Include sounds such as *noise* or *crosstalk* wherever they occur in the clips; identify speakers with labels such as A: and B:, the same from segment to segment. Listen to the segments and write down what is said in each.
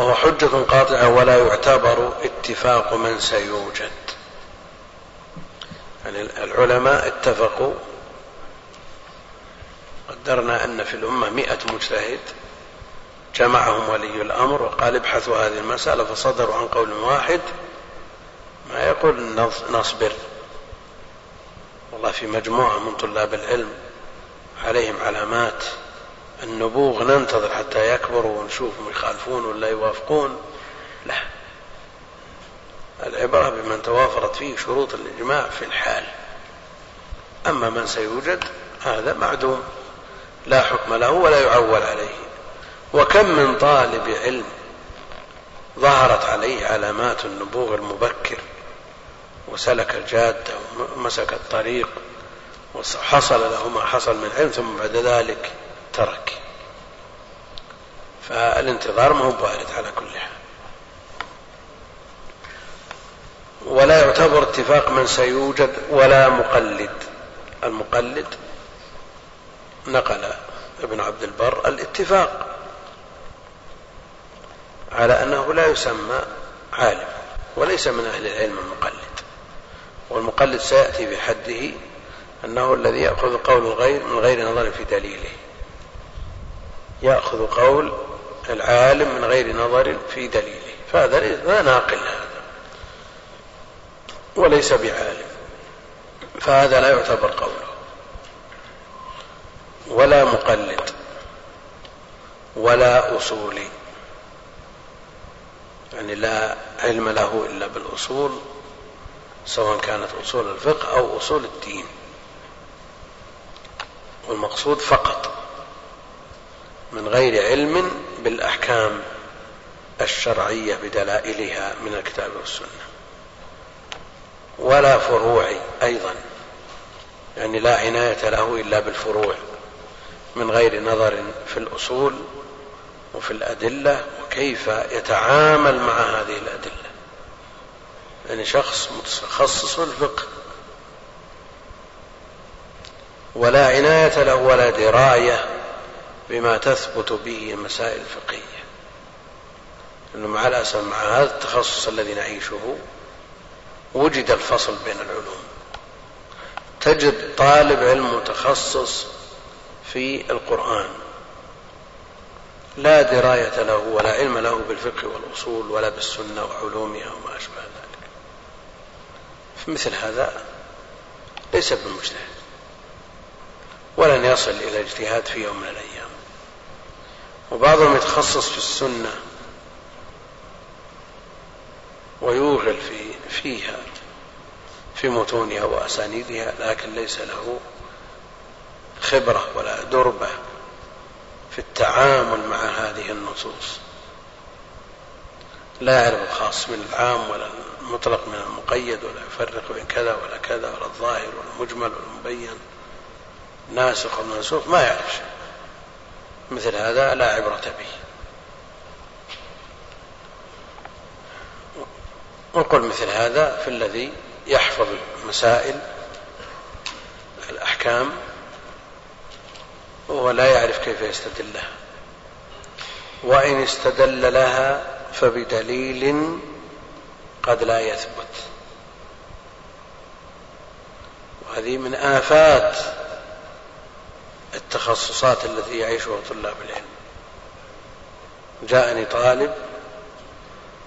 A: وهو حجة قاطعة ولا يعتبر اتفاق من سيوجد. يعني العلماء اتفقوا قدرنا أن في الأمة مئة مجتهد جمعهم ولي الأمر وقال ابحثوا هذه المسألة فصدروا عن قول واحد ما يقول نصبر. والله في مجموعة من طلاب العلم عليهم علامات. النبوغ ننتظر حتى يكبروا ونشوفهم يخالفون ولا يوافقون. لا. العبرة بمن توافرت فيه شروط الإجماع في الحال. أما من سيوجد هذا معدوم. لا حكم له ولا يعول عليه. وكم من طالب علم ظهرت عليه علامات النبوغ المبكر وسلك الجادة ومسك الطريق وحصل له ما حصل من علم ثم بعد ذلك ترك. فالانتظار ما هو بارد على كل حال. ولا يعتبر اتفاق من سيوجد ولا مقلد. المقلد نقل ابن عبد البر الاتفاق على أنه لا يسمى عالم وليس من أهل العلم المقلد. والمقلد سيأتي بحده أنه الذي يأخذ قول الغير من غير نظر في دليله. يأخذ قول العالم من غير نظر في دليله فهذا لا ناقل هذا وليس بعالم فهذا لا يعتبر قوله ولا مقلد ولا أصولي يعني لا علم له إلا بالأصول سواء كانت أصول الفقه أو أصول الدين والمقصود فقط. من غير علم بالأحكام الشرعية بدلائلها من الكتاب والسنة. ولا فروع أيضا. يعني لا عناية له إلا بالفروع. من غير نظر في الأصول وفي الأدلة وكيف يتعامل مع هذه الأدلة. يعني شخص متخصص في الفقه. ولا عناية له ولا دراية بما تثبت به المسائل الفقهية. أنه مع الأسف مع هذا التخصص الذي نعيشه وجد الفصل بين العلوم. تجد طالب علم متخصص في القرآن. لا دراية له ولا علم له بالفقه والأصول ولا بالسنة وعلومها وما أشبه ذلك. فمثل هذا ليس بمجتهد. ولن يصل إلى الاجتهاد في يوم من الأيام. وبعضهم يتخصص في السنة ويوغل في فيها في متونها وأسانيدها لكن ليس له خبرة ولا دربة في التعامل مع هذه النصوص. لا يعرف الخاص من العام ولا المطلق من المقيد ولا يفرق بين كذا ولا كذا ولا الظاهر ولا المجمل ولا المبين ناسخ والمنسوخ ما يعرف شيء. مثل هذا لا عبرة به. نقول مثل هذا في الذي يحفظ مسائل الأحكام وهو لا يعرف كيف يستدل لها وإن استدل لها فبدليل قد لا يثبت. وهذه من آفات التخصصات التي يعيشها طلاب العلم. جاءني طالب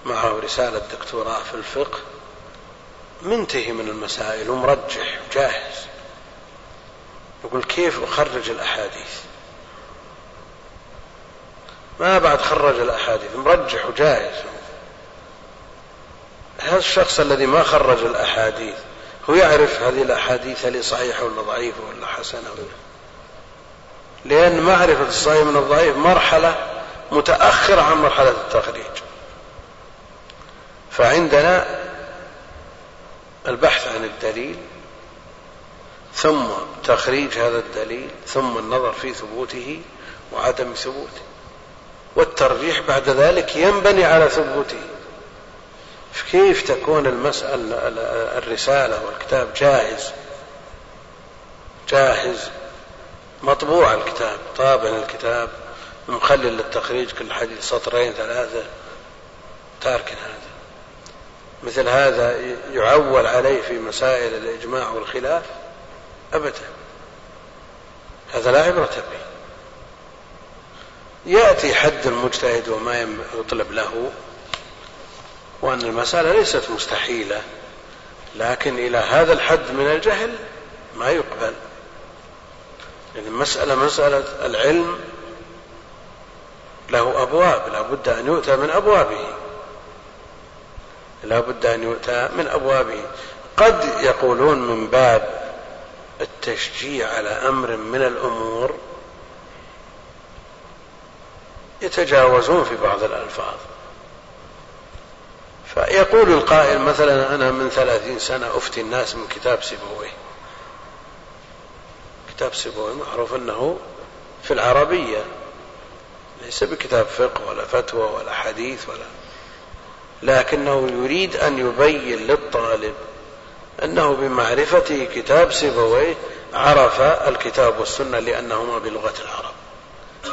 A: معه رسالة دكتوراه في الفقه منتهي من المسائل ومرجح جاهز يقول كيف أخرج الأحاديث؟ ما بعد خرج الأحاديث مرجح وجاهز. هذا الشخص الذي ما خرج الأحاديث هو يعرف هذه الأحاديث هل صحيحة ولا ضعيفة ولا حسنة؟ ولا لأن معرفة الصحيح من الضعيف مرحلة متأخرة عن مرحلة التخريج. فعندنا البحث عن الدليل ثم تخريج هذا الدليل ثم النظر في ثبوته وعدم ثبوته. والترجيح بعد ذلك ينبني على ثبوته. كيف تكون المسألة الرسالة والكتاب جاهز؟ جاهز. مطبوع الكتاب طابع الكتاب مخلل للتخريج كل حديث سطرين ثلاثة تارك هذا. مثل هذا يعول عليه في مسائل الإجماع والخلاف أبدا. هذا لا عبرة به. يأتي حد المجتهد وما يطلب له وأن المسألة ليست مستحيلة لكن إلى هذا الحد من الجهل ما يقبل. يعني المسألة مسألة العلم له أبواب لا بد أن يؤتى من أبوابه. لا بد أن يؤتى من أبوابه. قد يقولون من باب التشجيع على أمر من الأمور يتجاوزون في بعض الألفاظ. فيقول القائل مثلا أنا من ثلاثين سنة أفتي الناس من كتاب سيبويه. كتاب سيبويه معروف أنه في العربية ليس بكتاب فقه ولا فتوى ولا حديث ولا لكنه يريد أن يبين للطالب أنه بمعرفته كتاب سيبويه عرف الكتاب والسنة لأنهما بلغة العرب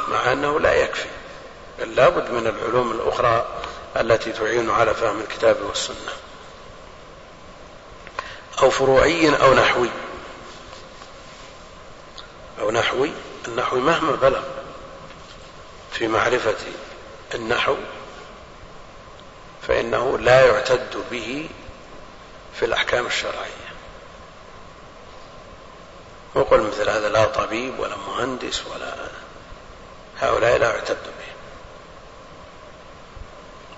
A: مع أنه لا يكفي بل لابد من العلوم الأخرى التي تعين على فهم الكتاب والسنة أو فروعي أو نحوي. أو نحوي النحوي مهما بلغ في معرفة النحو فإنه لا يعتد به في الأحكام الشرعية. وقل مثل هذا لا طبيب ولا مهندس ولا هؤلاء لا يعتد به.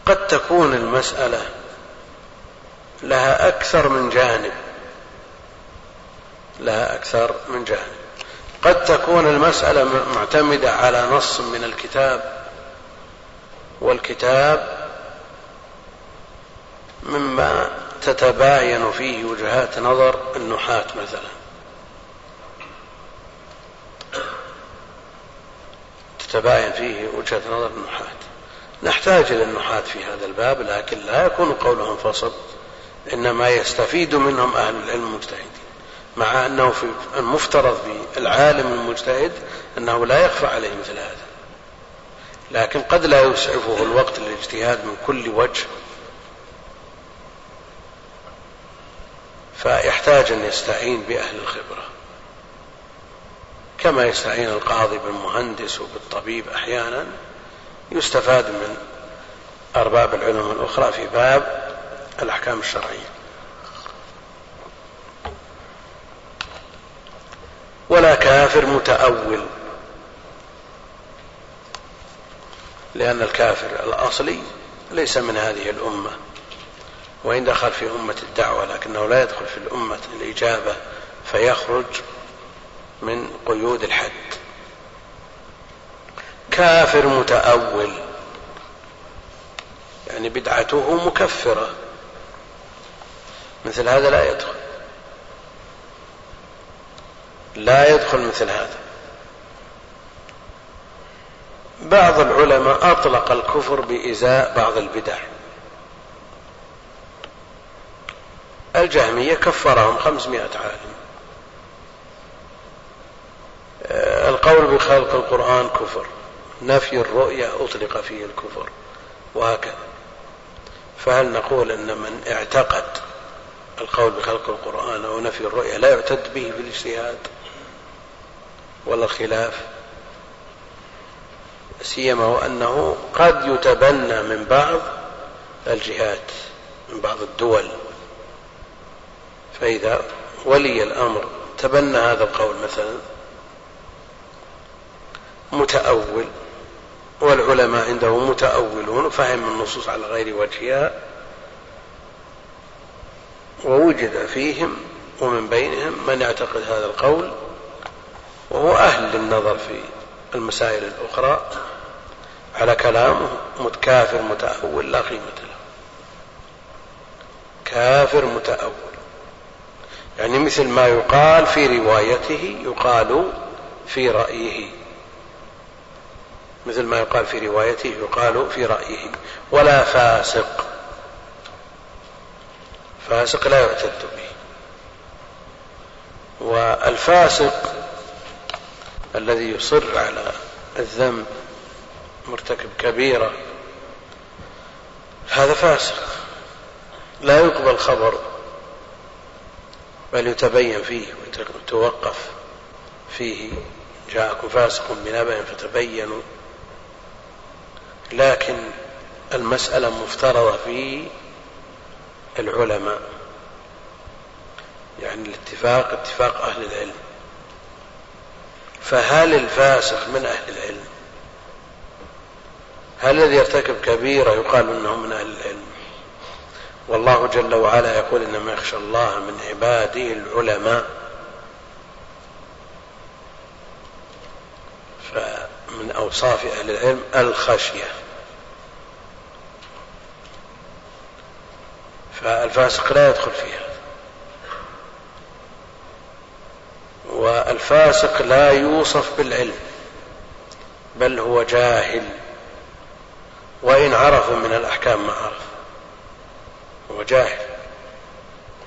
A: قد تكون المسألة لها أكثر من جانب لها أكثر من جانب. قد تكون المسألة معتمدة على نص من الكتاب والكتاب مما تتباين فيه وجهات نظر النحاة مثلا. تتباين فيه وجهة نظر النحاة. نحتاج إلى النحاة في هذا الباب لكن لا يكون قولهم فصل إنما يستفيد منهم أهل العلم المجتهدين. مع أنه في المفترض بالعالم المجتهد أنه لا يخفى عليه مثل هذا. لكن قد لا يسعفه الوقت للاجتهاد من كل وجه. فيحتاج أن يستعين بأهل الخبرة. كما يستعين القاضي بالمهندس وبالطبيب أحيانا يستفاد من أرباب العلوم الأخرى في باب الأحكام الشرعية. ولا كافر متأول. لأن الكافر الأصلي ليس من هذه الأمة وإن دخل في أمة الدعوة لكنه لا يدخل في الأمة الإجابة فيخرج من قيود الحد. كافر متأول يعني بدعته مكفرة. مثل هذا لا يدخل. لا يدخل مثل هذا. بعض العلماء أطلق الكفر بإزاء بعض البدع. الجهمية كفرهم خمسمائة عالم. آه، القول بخلق القرآن كفر. نفي الرؤية أطلق فيه الكفر. وهكذا. فهل نقول أن من اعتقد القول بخلق القرآن أو نفي الرؤية لا يعتد به في الاجتهاد ولا الخلاف سيما وأنه قد يتبنى من بعض الجهات من بعض الدول. فإذا ولي الأمر تبنى هذا القول مثلا. متأول والعلماء عنده متأولون فهم النصوص على غير وجهها. ووجد فيهم ومن بينهم من يعتقد هذا القول. وهو أهل للنظر في المسائل الأخرى على كلامه متكافر متأول لا قيمة له. كافر متأول. يعني مثل ما يقال في روايته يقال في رأيه. مثل ما يقال في روايته يقال في رأيه. ولا فاسق. فاسق لا يعتد به. والفاسق الذي يصر على الذنب مرتكب كبيرة. هذا فاسق. لا يقبل خبر بل يتبين فيه ويتوقف فيه. جاءكم فاسق بنبأ فتبينوا. لكن المسألة مفترضة في العلماء. يعني الاتفاق اتفاق أهل العلم. فهل الفاسق من أهل العلم؟ هل الذي يرتكب كبيرة يقال إنه من أهل العلم؟ والله جل وعلا يقول إنما يخشى الله من عباده العلماء. فمن أوصاف أهل العلم الخشية. فالفاسق لا يدخل في هذا والفاسق لا يوصف بالعلم بل هو جاهل. وإن عرفوا من الأحكام ما عرف هو جاهل.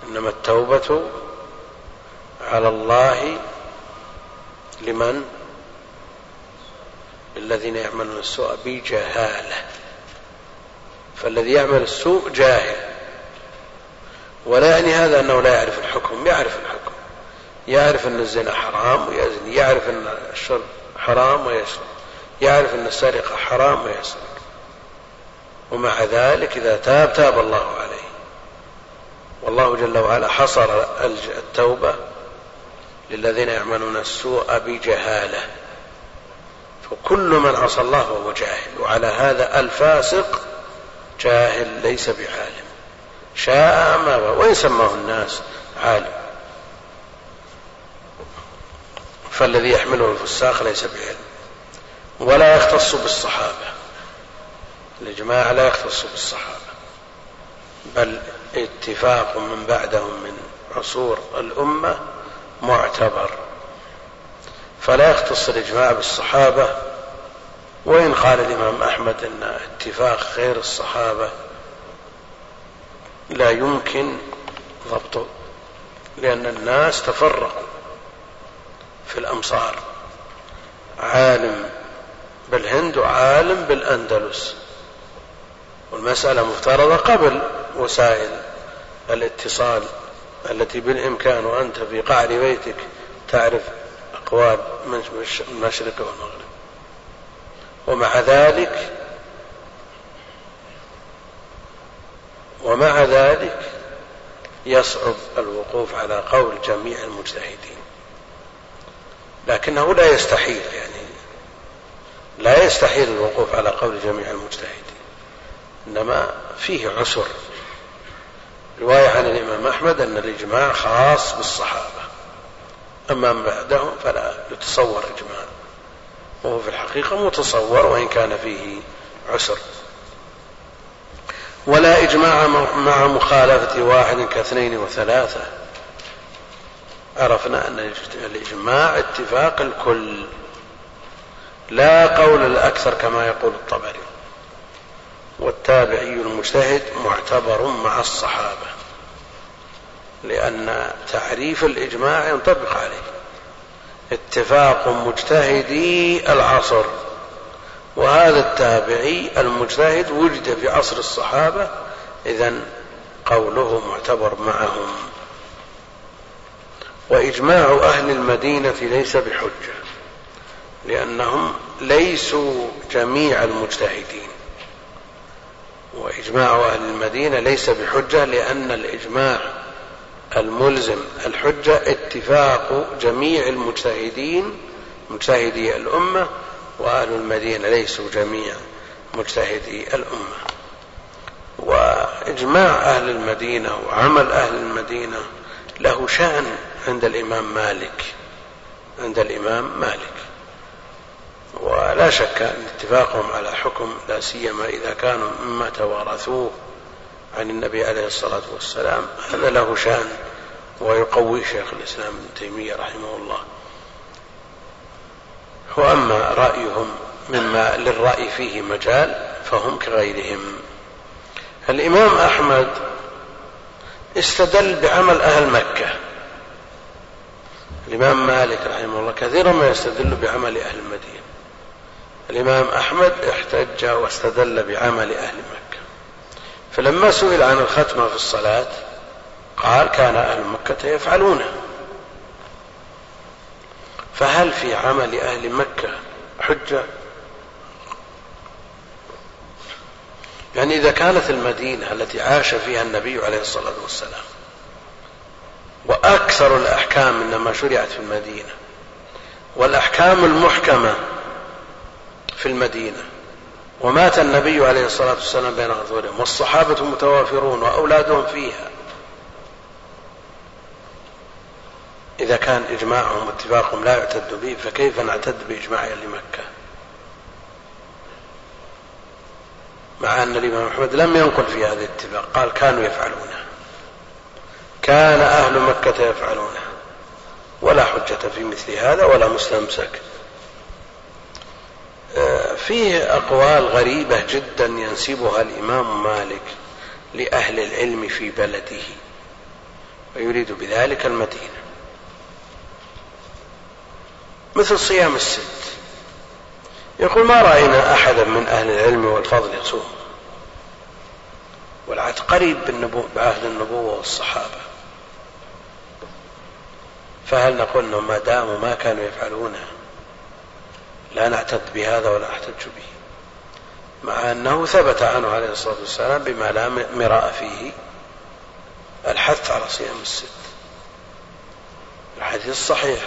A: إنما التوبة على الله لمن؟ الذين يعملون السوء بجهالة. فالذي يعمل السوء جاهل. ولا يعني هذا أنه لا يعرف الحكم يعرف الحكم يعرف أن الزنا حرام ويزني يعرف أن الشرب حرام ويشرب يعرف أن السرقة حرام ويسرق. ومع ذلك إذا تاب تاب الله عليه. والله جل وعلا حصر التوبة للذين يعملون السوء بجهالة. فكل من عصى الله فهو جاهل وعلى هذا الفاسق جاهل ليس بعالم. شاء ما وإن سماه الناس عالم. فالذي يحمله الفساق ليس بعلم ولا يختص بالصحابة. الإجماع لا يختص بالصحابة بل اتفاق من بعدهم من عصور الأمة معتبر. فلا يختص الإجماع بالصحابة وإن قال الإمام أحمد أن اتفاق غير الصحابة لا يمكن ضبطه لأن الناس تفرقوا. في الأمصار. عالم بالهند وعالم بالأندلس. والمسألة مفترضة قبل وسائل الاتصال التي بالإمكان وأنت في قعر بيتك تعرف أقوال المشرق والمغرب ومع ذلك ومع ذلك يصعب الوقوف على قول جميع المجتهدين. لكنه لا يستحيل يعني. لا يستحيل الوقوف على قول جميع المجتهدين. إنما فيه عسر. رواية عن الإمام أحمد أن الإجماع خاص بالصحابة. أما من بعدهم فلا يتصور إجماع. وهو في الحقيقة متصور وإن كان فيه عسر. ولا إجماع مع مخالفة واحد كاثنين وثلاثة. عرفنا أن الإجماع اتفاق الكل. لا قول الأكثر كما يقول الطبري. والتابعي المجتهد معتبر مع الصحابة لأن تعريف الإجماع ينطبق عليه. اتفاق مجتهدي العصر وهذا التابعي المجتهد وجد في عصر الصحابة إذا قوله معتبر معهم. وإجماع أهل المدينة ليس بحجة لأنهم ليسوا جميع المجتهدين. وإجماع أهل المدينة ليس بحجة لأن الإجماع الملزم الحجة اتفاق جميع المجتهدين مجتهدي الأمة وأهل المدينة ليسوا جميع مجتهدي الأمة. وإجماع أهل المدينة وعمل أهل المدينة له شأن عند الإمام مالك عند الإمام مالك. ولا شك أن اتفاقهم على حكم لا سيما إذا كانوا مما توارثوه عن النبي عليه الصلاة والسلام. هذا له شأن ويقوي شيخ الإسلام ابن تيمية رحمه الله. وأما رأيهم مما للرأي فيه مجال فهم كغيرهم. الإمام أحمد استدل بعمل أهل مكة. الإمام مالك رحمه الله كثيرا ما يستدل بعمل أهل المدينة. الإمام أحمد احتج واستدل بعمل أهل مكة. فلما سئل عن الختمة في الصلاة قال كان أهل مكة يفعلونه فهل في عمل أهل مكة حجة؟ يعني إذا كانت المدينة التي عاش فيها النبي عليه الصلاة والسلام وأكثر الأحكام إنما شرعت في المدينة والأحكام المحكمة في المدينة. ومات النبي عليه الصلاة والسلام بين أظهرهم والصحابة متوافرون وأولادهم فيها. إذا كان إجماعهم واتفاقهم لا يعتد به فكيف نعتد بإجماع أهل مكة؟ مع أن الإمام أحمد لم ينقل في هذا الاتفاق قال كانوا يفعلونه. كان أهل مكة يفعلونه. ولا حجة في مثل هذا ولا مستمسك. آه، فيه أقوال غريبة جدا ينسبها الإمام مالك لأهل العلم في بلده ويريد بذلك المدينة. مثل صيام الست. يقول ما رأينا أحدا من أهل العلم والفضل يصوم. والعهد قريب بعهد النبوة والصحابة. فهل نقول انهم ما داموا ما كانوا يفعلونه لا نعتد بهذا ولا نحتج به؟ مع أنه ثبت عنه عليه الصلاة والسلام بما لا مراء فيه الحث على صيام الست. الحديث الصحيح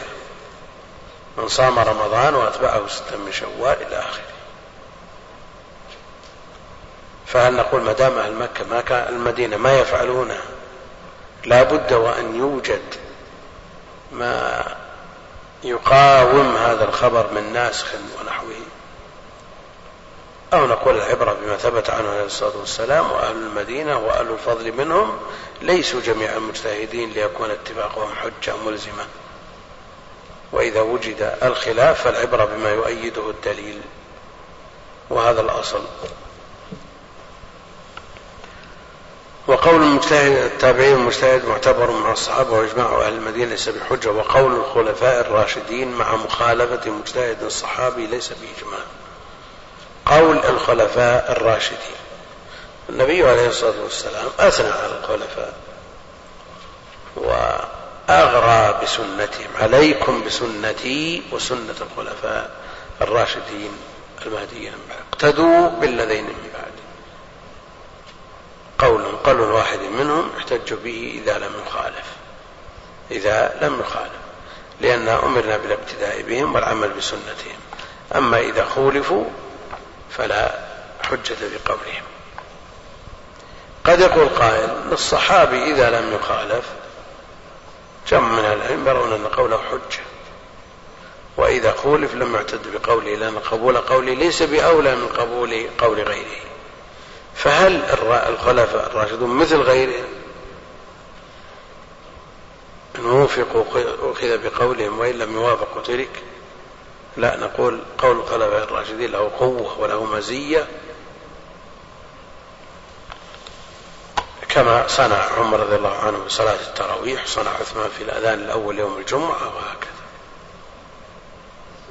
A: من صام رمضان وأتبعه ستا من شوال إلى آخره. فهل نقول ما دام أهل مكة ما كان المدينة ما يفعلونه لا بد وأن يوجد ما يقاوم هذا الخبر من ناسخ ونحوه أو نقول العبرة بما ثبت عنه عليه الصلاة والسلام وأهل المدينة وأهل الفضل منهم ليسوا جميعا مجتهدين ليكون اتفاقهم حجة ملزمة. وإذا وجد الخلاف فالعبرة بما يؤيده الدليل. وهذا الأصل. وقول المجتهد التابعين المجتهد معتبر مع الصحابة وإجماع أهل المدينة ليس بحجة وقول الخلفاء الراشدين مع مخالفة مجتهد الصحابي ليس بإجماع. قول الخلفاء الراشدين. النبي عليه الصلاة والسلام أثنى على الخلفاء وأغرى بسنتهم. عليكم بسنتي وسنة الخلفاء الراشدين المهديين. اقتدوا بالذين من بعد. قول قول واحد منهم احتج به إذا لم يخالف. إذا لم يخالف. لأن أمرنا بالابتداء بهم والعمل بسنتهم. أما إذا خولفوا فلا حجة بقولهم. قد يقول قائل للصحابي إذا لم يخالف جمع من العلم يرون أن قوله حجة. وإذا خولف لم يعتد بقوله لأن قبول قوله ليس بأولى من قبول قول غيره. فهل الخلفاء الراشدون مثل غيرهم؟ إن وفقوا أخذ بقولهم وإن لم يوافقوا ترك لا نقول قول الخلفاء الراشدين له قوة وله مزية كما صنع عمر رضي الله عنه بصلاة التراويح صنع عثمان في الأذان الأول يوم الجمعة وهكذا.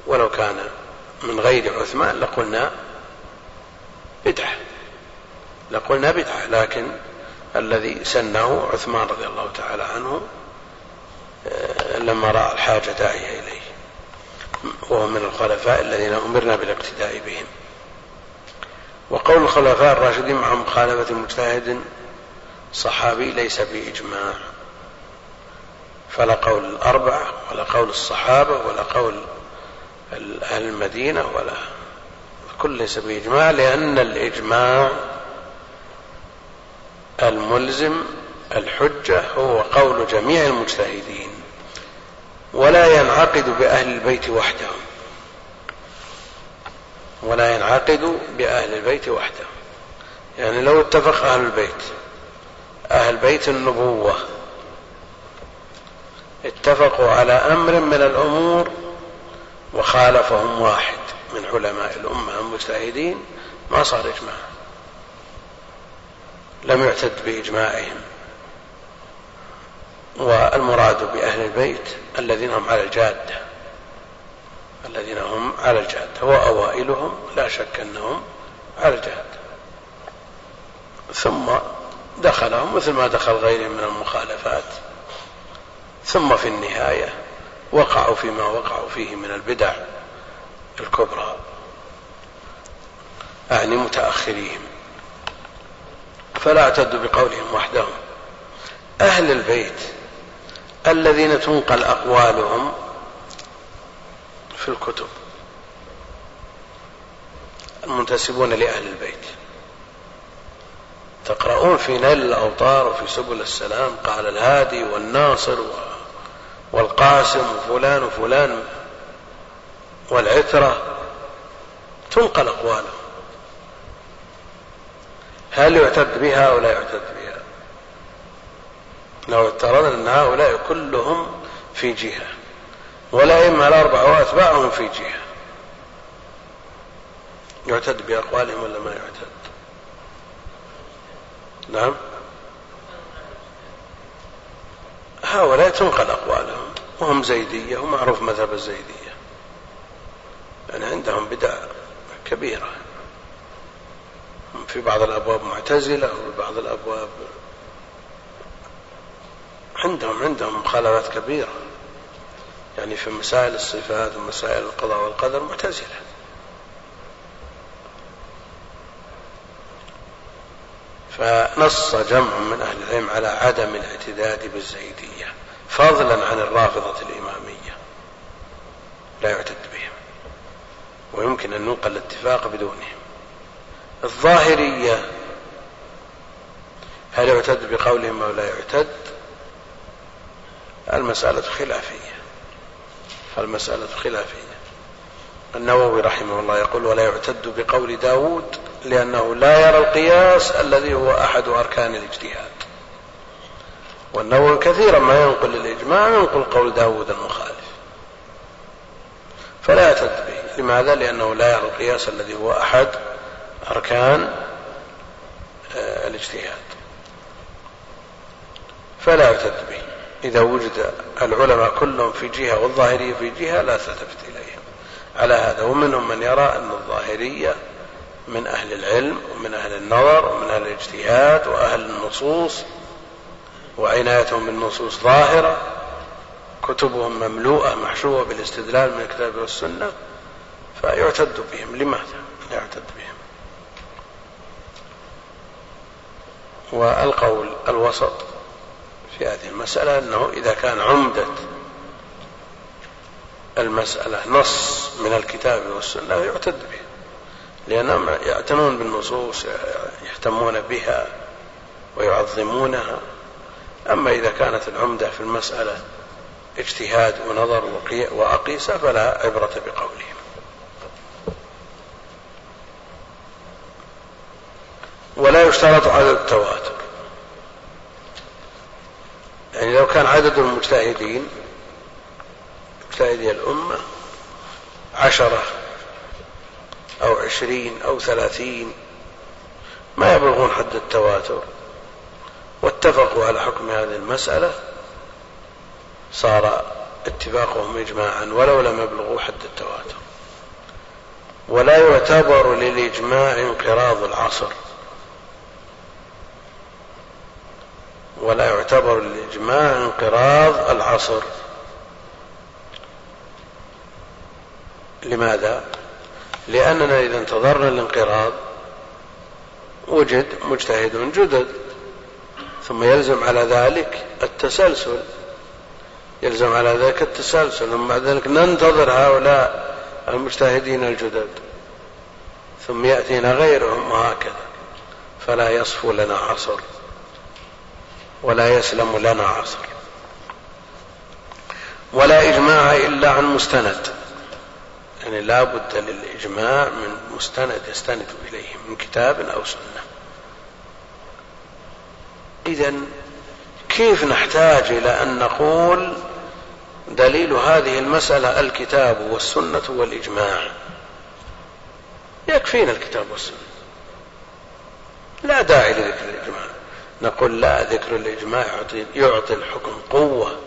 A: ولو كان من غير عثمان لقلنا بدعة. لقلنا بدعة. لكن الذي سنه عثمان رضي الله تعالى عنه آه، لما رأى الحاجة داعية إليه. وهو من الخلفاء الذين أمرنا بالاقتداء بهم. وقول الخلفاء الراشدين مع مخالفة مجتهد صحابي ليس بإجماع. فلا قول الأربعة ولا قول الصحابة ولا قول أهل المدينة ولا كل ليس بإجماع لأن الإجماع الملزم الحجة هو قول جميع المجتهدين ولا ينعقد بأهل البيت وحدهم. ولا ينعقد بأهل البيت وحدهم. يعني لو اتفق أهل البيت أهل بيت النبوة اتفقوا على أمر من الأمور وخالفهم واحد من علماء الأمة المجتهدين ما صار إجماع. لم يعتد بإجماعهم. والمراد بأهل البيت الذين هم على الجادة الذين هم على الجادة وأوائلهم لا شك أنهم على الجادة. ثم دخلهم مثل ما دخل غيرهم من المخالفات. ثم في النهاية وقعوا فيما وقعوا فيه من البدع الكبرى أعني متأخرين. فلا اعتدوا بقولهم وحدهم. أهل البيت الذين تنقل أقوالهم في الكتب. المنتسبون لأهل البيت. تقرؤون في نيل الأوطار وفي سبل السلام قال الهادي والناصر والقاسم وفلان وفلان والعترة. تنقل أقوالهم. هل يعتد بها أو لا يعتد بها؟ لو افترضنا أن هؤلاء كلهم في جهة والأئمة الأربعة وأتباعهم في جهة يعتد بأقوالهم ولا ما يعتد؟ نعم؟ هؤلاء تنقل أقوالهم وهم زيدية ومعروف مذهب الزيدية يعني عندهم بدع كبيرة. في بعض الأبواب معتزلة وفي بعض الأبواب عندهم عندهم مخالفات كبيرة. يعني في مسائل الصفات ومسائل القضاء والقدر معتزلة. فنص جمع من أهل العلم على عدم الاعتداد بالزيدية فضلا عن الرافضة الإمامية. لا يعتد بهم. ويمكن أن ننقل الاتفاق بدونهم. الظاهرية. هل يعتد بقولهم أو لا يعتد؟ المسألة خلافية. المسألة خلافية. النووي رحمه الله يقول ولا يعتد بقول داود لأنه لا يرى القياس الذي هو أحد أركان الاجتهاد. والنووي كثيرا ما ينقل الإجماع ينقل قول داود المخالف. فلا يعتد به. لماذا؟ لأنه لا يرى القياس الذي هو أحد أركان آه، الاجتهاد. فلا يعتد به إذا وجد العلماء كلهم في جهة والظاهرية في جهة لا تلتفت إليهم. على هذا ومنهم من يرى أن الظاهرية من أهل العلم ومن أهل النظر ومن أهل الاجتهاد وأهل النصوص وعنايتهم بالنصوص ظاهرة كتبهم مملوءة محشوة بالاستدلال من الكتاب والسنة فيعتد بهم. لماذا يعتد بهم والقول الوسط في هذه المسألة أنه إذا كان عمدة المسألة نص من الكتاب والسنة يعتد به لأنهم يعتنون بالنصوص يهتمون بها ويعظمونها. أما إذا كانت العمدة في المسألة اجتهاد ونظر وأقيسة فلا عبرة بقولهم ولا يشترط عدد التواتر. يعني لو كان عدد المجتهدين مجتهدي الأمة عشرة أو عشرين أو ثلاثين ما يبلغون حد التواتر. واتفقوا على حكم هذه المسألة صار اتفاقهم إجماعا ولو لم يبلغوا حد التواتر. ولا يعتبر للإجماع انقراض العصر. ولا يعتبر للإجماع انقراض العصر. لماذا؟ لأننا إذا انتظرنا الانقراض وجد مجتهدون جدد ثم يلزم على ذلك التسلسل. يلزم على ذلك التسلسل ثم بعد ذلك ننتظر هؤلاء المجتهدين الجدد ثم يأتينا غيرهم وهكذا. فلا يصفو لنا عصر. ولا يسلم لنا عصر. ولا إجماع إلا عن مستند. يعني لا بد للإجماع من مستند يستند إليه من كتاب أو سنة. إذا كيف نحتاج إلى أن نقول دليل هذه المسألة الكتاب والسنة والإجماع؟ يكفينا الكتاب والسنة. لا داعي لذكر الإجماع. نقول لا ذكر الإجماع يعطي, يعطي الحكم قوة.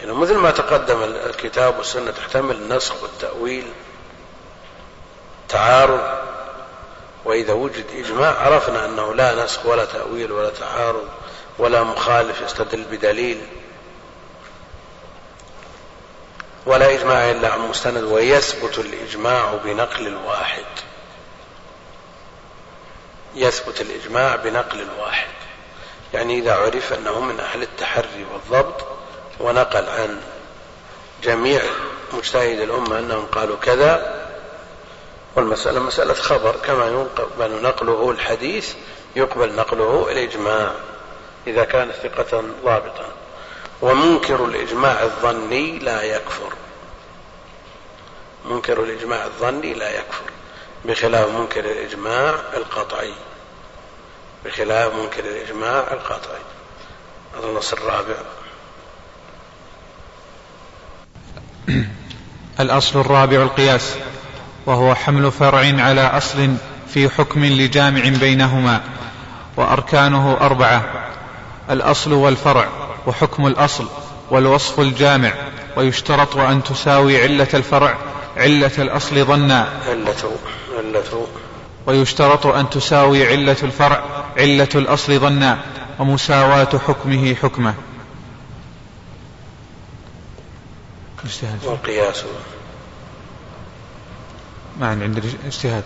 A: يعني مثل ما تقدم الكتاب والسنة تحتمل النسخ والتأويل تعارض. وإذا وجد إجماع عرفنا أنه لا نسخ ولا تأويل ولا تعارض ولا مخالف يستدل بدليل. ولا إجماع إلا عن مستند ويثبت الإجماع بنقل الواحد. يثبت الإجماع بنقل الواحد يعني إذا عرف أنه من أهل التحري والضبط ونقل عن جميع مجتهد الأمة أنهم قالوا كذا والمسألة مسألة خبر كما يقبل نقله الحديث يقبل نقله الإجماع إذا كان ثقة ضابطا. ومنكر الإجماع الظني لا يكفر. منكر الإجماع الظني لا يكفر. بخلاف منكر الإجماع القطعي. بخلاف منكر الإجماع القطعي. هذا النص الرابع. *clears throat*
B: الأصل الرابع القياس وهو حمل فرع على أصل في حكم لجامع بينهما وأركانه أربعة الأصل والفرع وحكم الأصل والوصف الجامع ويشترط أن تساوي علة الفرع علة الأصل ظنا.
A: علة. علة
B: ويشترط أن تساوي علة الفرع علة الأصل ظنا ومساواة حكمه حكمه.
A: اجتهاد. والقياس.
B: ما عندي اجتهاد.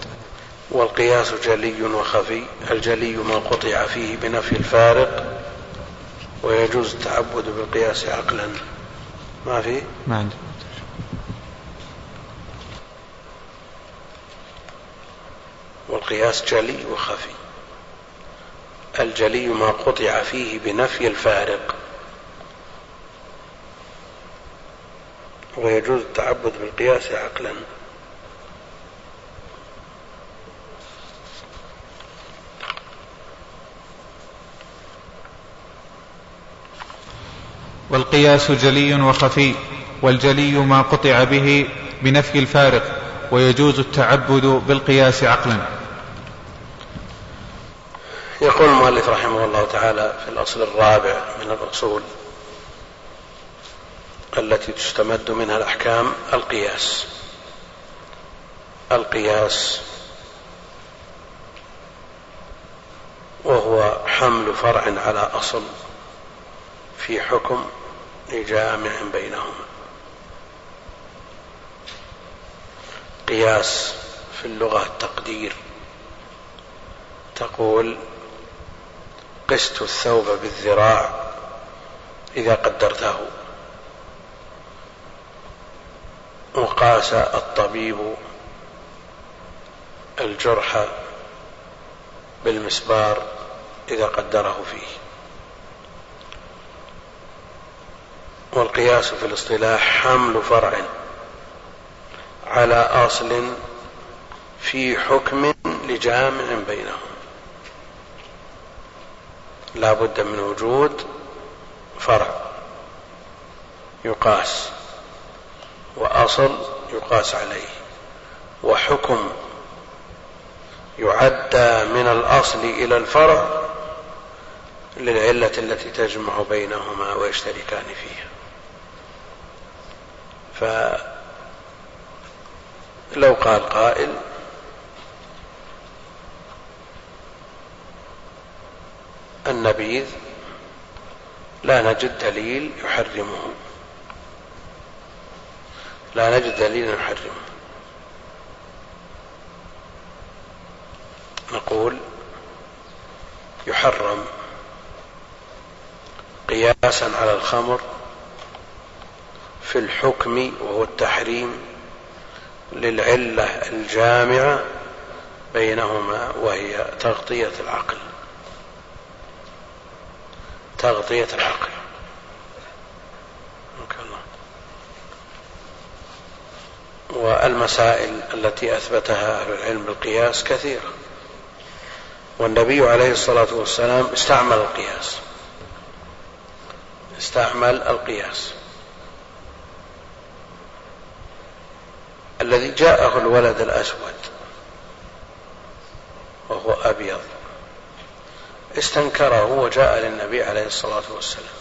A: والقياس جلي وخفي الجلي ما قطع فيه بنفي الفارق ويجوز التعبد بالقياس عقلا. ما في؟
B: ما عندي.
A: والقياس جلي وخفي. الجلي ما قطع فيه بنفي الفارق. ويجوز التعبد بالقياس عقلا.
B: والقياس جلي وخفي والجلي ما قطع به بنفي الفارق. ويجوز التعبد بالقياس عقلا.
A: يقول المؤلف رحمه الله تعالى في الأصل الرابع من الأصول التي تستمد منها الأحكام القياس. القياس وهو حمل فرع على أصل في حكم لجامع بينهما. قياس في اللغة التقدير. تقول قست الثوب بالذراع إذا قدرته. وقاس الطبيب الجرح بالمسبار إذا قدره فيه. والقياس في الاصطلاح حمل فرع. على أصل في حكم لجامع بينهم. لا بد من وجود فرع يقاس وأصل يقاس عليه وحكم يعدى من الأصل إلى الفرع للعلة التي تجمع بينهما ويشتركان فيها. فلو قال قائل. النبيذ لا نجد دليل يحرمه. لا نجد دليلا يحرمه. نقول يحرم قياسا على الخمر في الحكم وهو التحريم للعلة الجامعة بينهما وهي تغطية العقل. تغطية العقل. والمسائل التي أثبتها أهل العلم بالقياس كثيرة. والنبي عليه الصلاة والسلام استعمل القياس. استعمل القياس. الذي جاءه الولد الأسود وهو أبيض. استنكره وجاء للنبي عليه الصلاة والسلام.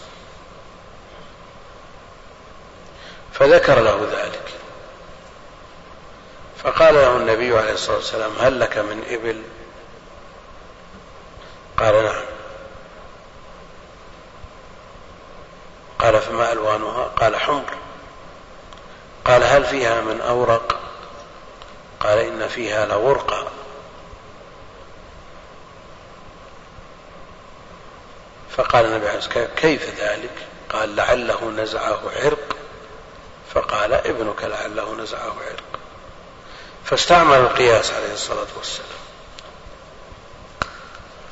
A: فذكر له ذلك. فقال له النبي عليه الصلاة والسلام هل لك من إبل؟ قال نعم. قال فما ألوانها؟ قال حمر. قال هل فيها من أورق؟ قال إن فيها لورقا فقال النبي عليه الصلاة والسلام كيف ذلك؟ قال لعله نزعه عرق. فقال ابنك لعله نزعه عرق. فاستعمل القياس عليه الصلاة والسلام.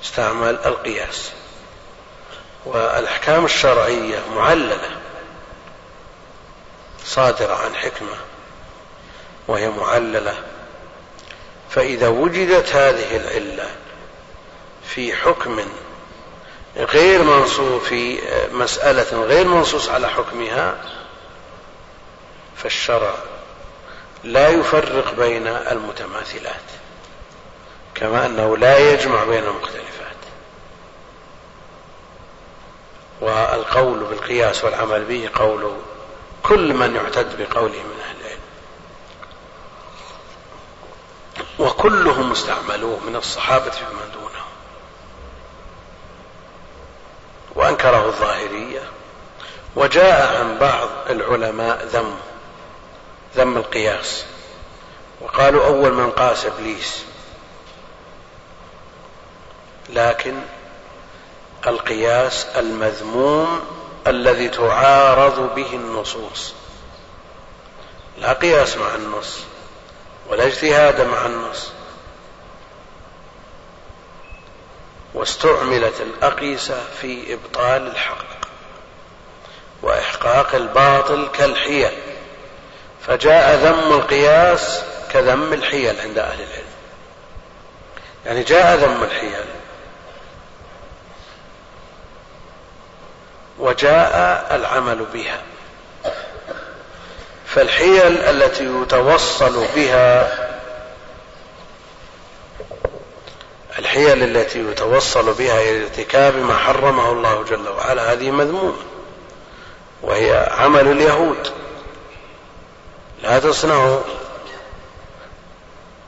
A: استعمل القياس. والأحكام الشرعية معللة. صادرة عن حكمة وهي معللة. فإذا وجدت هذه العلة في حكم غير منصوص في مسألة غير منصوص على حكمها فالشرع لا يفرق بين المتماثلات كما أنه لا يجمع بين المختلفات. والقول بالقياس والعمل به قول كل من يعتد بقوله من أهل العلم. وكلهم استعملوه من الصحابة فيمن دونهم وأنكره الظاهرية. وجاء عن بعض العلماء ذم ذم القياس. وقالوا أول من قاس إبليس. لكن القياس المذموم الذي تعارض به النصوص. لا قياس مع النص ولا اجتهاد مع النص. واستعملت الأقيسة في إبطال الحق وإحقاق الباطل كالحيل. فجاء ذم القياس كذم الحيل عند أهل العلم. يعني جاء ذم الحيل. وجاء العمل بها. فالحيل التي يتوصل بها الحيل التي يتوصل بها إلى ارتكاب ما حرمه الله جل وعلا هذه مذمومه وهي عمل اليهود. لا تصنعوا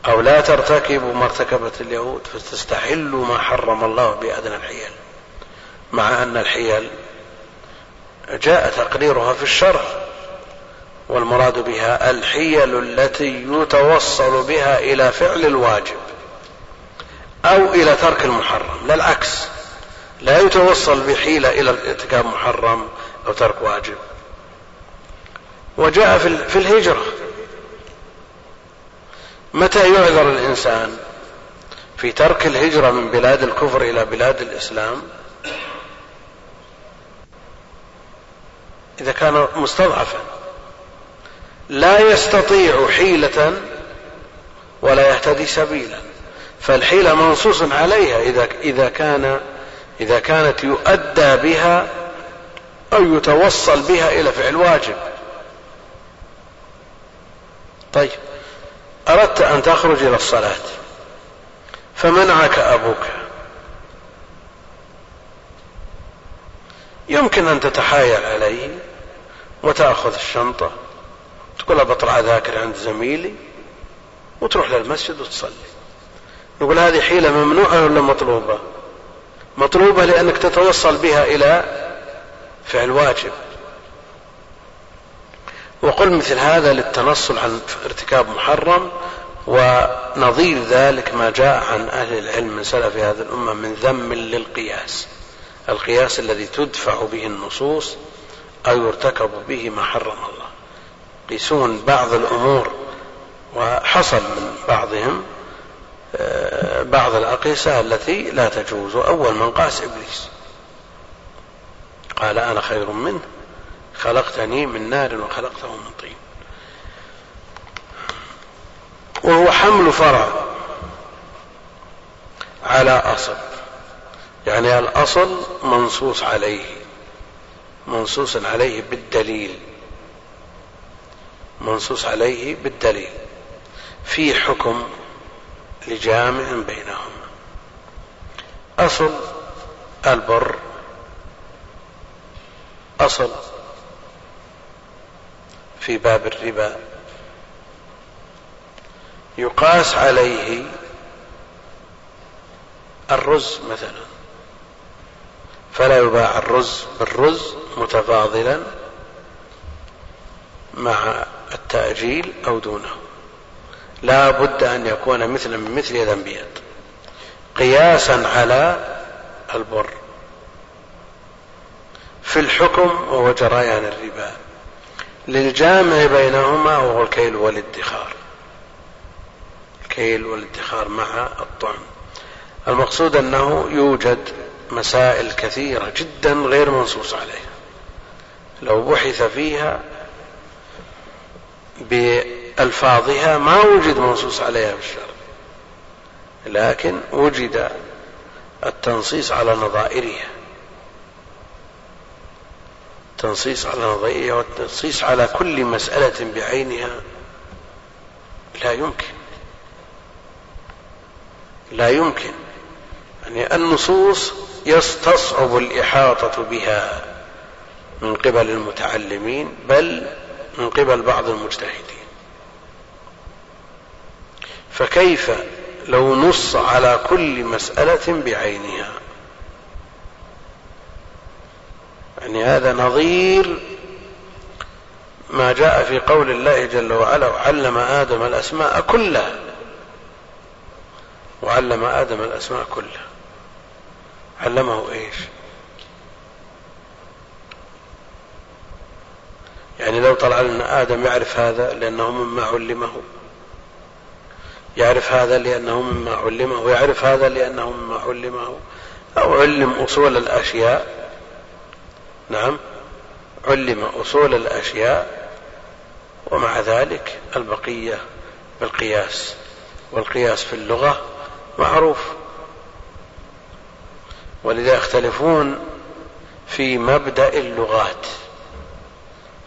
A: أو لا ترتكبوا ما ارتكبت اليهود فتستحلوا ما حرم الله بأدنى الحيل مع أن الحيل جاء تقريرها في الشرع والمراد بها الحيل التي يتوصل بها إلى فعل الواجب أو إلى ترك المحرم لا العكس. لا يتوصل بحيله إلى ارتكاب محرم أو ترك واجب. وجاء في الهجرة. متى يعذر الإنسان؟ في ترك الهجرة من بلاد الكفر إلى بلاد الإسلام. إذا كان مستضعفا. لا يستطيع حيلة ولا يهتدي سبيلا. فالحيلة منصوص عليها إذا إذا كان إذا كانت يؤدى بها أو يتوصل بها إلى فعل واجب. طيب أردت أن تخرج إلى الصلاة فمنعك أبوك؟ يمكن أن تتحايل عليه. وتأخذ الشنطة. تقول بطلع أذاكر عند زميلي وتروح للمسجد وتصلي. نقول هذه حيلة ممنوعة ولا مطلوبة؟ مطلوبة لأنك تتوصل بها إلى فعل واجب. وقل مثل هذا للتنصل عن ارتكاب محرم ونظير ذلك ما جاء عن أهل العلم من سلف هذه الأمة من ذم للقياس. القياس الذي تدفع به النصوص أو يرتكب به ما حرم الله. يقيسون بعض الأمور وحصل من بعضهم آه، بعض الأقيسة التي لا تجوز. أول من قاس إبليس. قال أنا خير منه. خلقتني من نار وخلقته من طين. وهو حمل فرع على أصل. يعني الأصل منصوص عليه. منصوص عليه بالدليل. منصوص عليه بالدليل. في حكم لجامع بينهما أصل البر. أصل في باب الربا. يقاس عليه الرز مثلا. فلا يباع الرز بالرز متفاضلا مع التأجيل أو دونه. لا بد أن يكون مثلا من مثل يدا بيد قياسا على البر. في الحكم وهو جريان الربا. للجامع بينهما وهو الكيل والادخار. الكيل والادخار مع الطعم المقصود أنه يوجد مسائل كثيرة جدا غير منصوص عليها. لو بحث فيها بألفاظها ما وجد منصوص عليها في الشرع. لكن وجد التنصيص على نظائرها. التنصيص على نظائرها والتنصيص على كل مسألة بعينها لا يمكن. لا يمكن. يعني النصوص يستصعب الإحاطة بها. من قبل المتعلمين بل من قبل بعض المجتهدين. فكيف لو نص على كل مسألة بعينها؟ يعني هذا نظير ما جاء في قول الله جل وعلا وعلم آدم الأسماء كلها. وعلم آدم الأسماء كلها. علمه إيش؟ يعني لو طلع لنا آدم يعرف هذا لأنه مما علمه. يعرف هذا لأنه مما علمه. ويعرف هذا لأنه مما علمه. أو علم أصول الأشياء. نعم. علم أصول الأشياء. ومع ذلك البقية بالقياس. والقياس في اللغة معروف. ولذا يختلفون في مبدأ اللغات.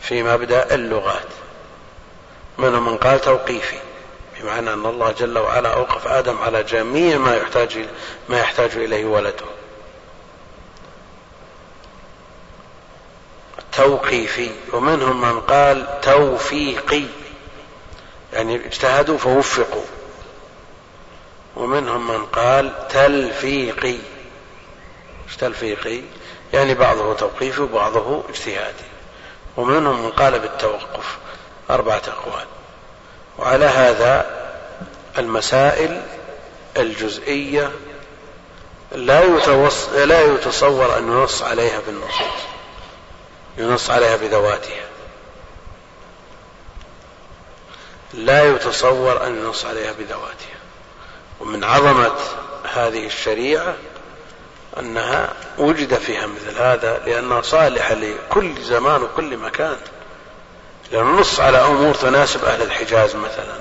A: في مبدأ اللغات. منهم من قال توقيفي بمعنى أن الله جل وعلا أوقف آدم على جميع ما يحتاج ما يحتاج إليه ولده. توقيفي ومنهم من قال توفيقي يعني اجتهدوا فوفقوا. ومنهم من قال تلفيقي. إيش تلفيقي؟ يعني بعضه توقيفي وبعضه اجتهادي. ومنهم من قال بالتوقف أربعة أقوال. وعلى هذا المسائل الجزئية لا يتوص... لا يتصور أن ينص عليها بالنصوص ينص عليها بذواتها. لا يتصور أن ينص عليها بذواتها. ومن عظمة هذه الشريعة أنها وجد فيها مثل هذا لأنها صالحة لكل زمان وكل مكان. لنص على أمور تناسب أهل الحجاز مثلا.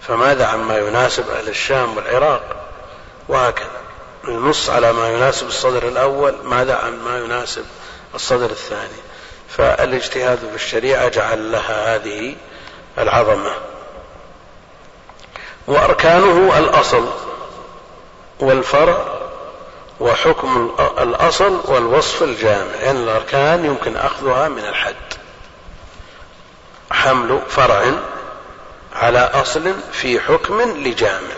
A: فماذا عما يناسب أهل الشام والعراق؟ وهكذا. نص على ما يناسب الصدر الأول ماذا عن ما يناسب الصدر الثاني؟ فالاجتهاد في الشريعة جعل لها هذه العظمة. وأركانه الأصل والفرع وحكم الأصل والوصف الجامع. يعني الأركان يمكن أخذها من الحد. حمل فرع على أصل في حكم لجامع.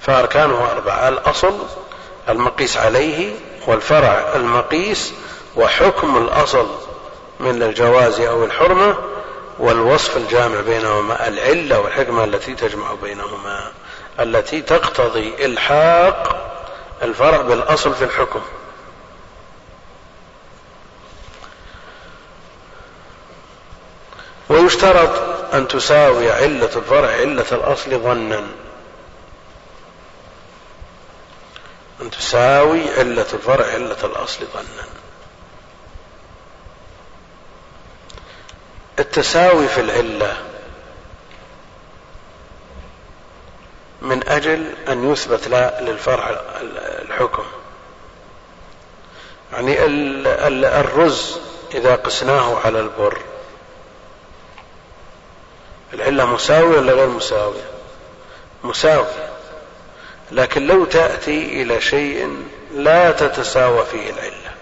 A: فأركانه أربعة. الأصل المقيس عليه والفرع المقيس وحكم الأصل من الجواز أو الحرمة والوصف الجامع بينهما العلة والحكمة التي تجمع بينهما التي تقتضي إلحاق الفرع بالأصل في الحكم. ويشترط أن تساوي علة الفرع علة الأصل ظنا. أن تساوي علة الفرع علة الأصل ظنا. التساوي في العلة من أجل أن يثبت للفرع الحكم. يعني الرز إذا قسناه على البر. العلة مساوية ولا غير مساوية؟ مساوية. لكن لو تأتي إلى شيء لا تتساوى فيه العلة.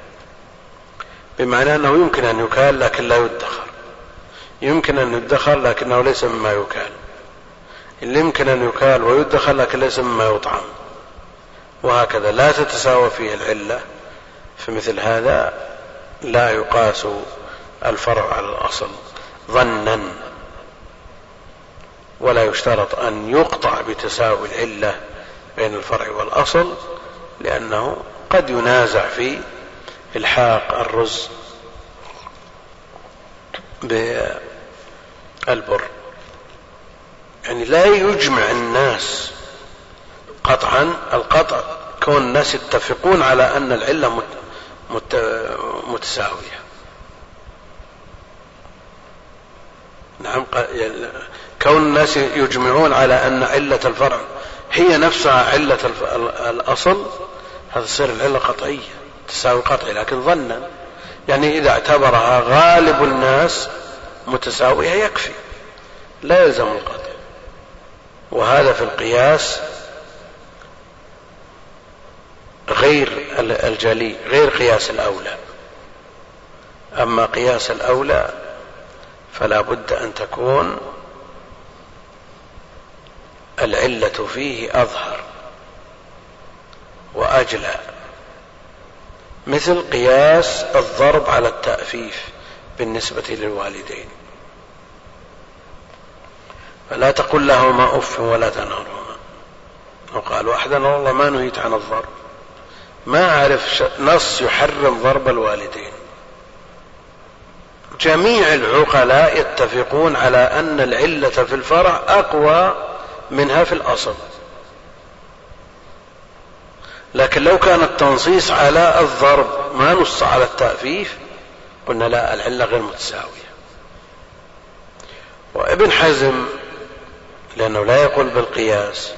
A: بمعنى أنه يمكن أن يكال لكن لا يدخر. يمكن أن يدخر لكنه ليس مما يكال. اللي يمكن أن يكال ويدخر لكن ليس مما يطعم. وهكذا لا تتساوى فيه العلة. في مثل هذا لا يقاس الفرع على الأصل ظنا ولا يشترط أن يقطع بتساوي العلة بين الفرع والأصل لأنه قد ينازع في إلحاق الرز بالبر. يعني لا يجمع الناس قطعا. القطع كون الناس يتفقون على أن العلة متساوية. نعم كون الناس يجمعون على أن علة الفرع هي نفسها علة الأصل هذا تصير العلة قطعية تساوي قطعي لكن ظنا. يعني إذا اعتبرها غالب الناس متساوية يكفي لا يلزم القطع. وهذا في القياس غير الجلي غير قياس الأولى. أما قياس الأولى فلا بد أن تكون العلة فيه أظهر وأجلى. مثل قياس الضرب على التأفيف بالنسبة للوالدين. فلا تقل لهما أف ولا تنهرهما وقال أحدنا والله ما نهيت عن الضرب. ما أعرف نص يحرم ضرب الوالدين. جميع العقلاء يتفقون على أن العلة في الفرع أقوى منها في الأصل. لكن لو كان التنصيص على الضرب ما نص على التأفيف قلنا لا العلة غير متساوية. وابن حزم لأنه لا يقول بالقياس.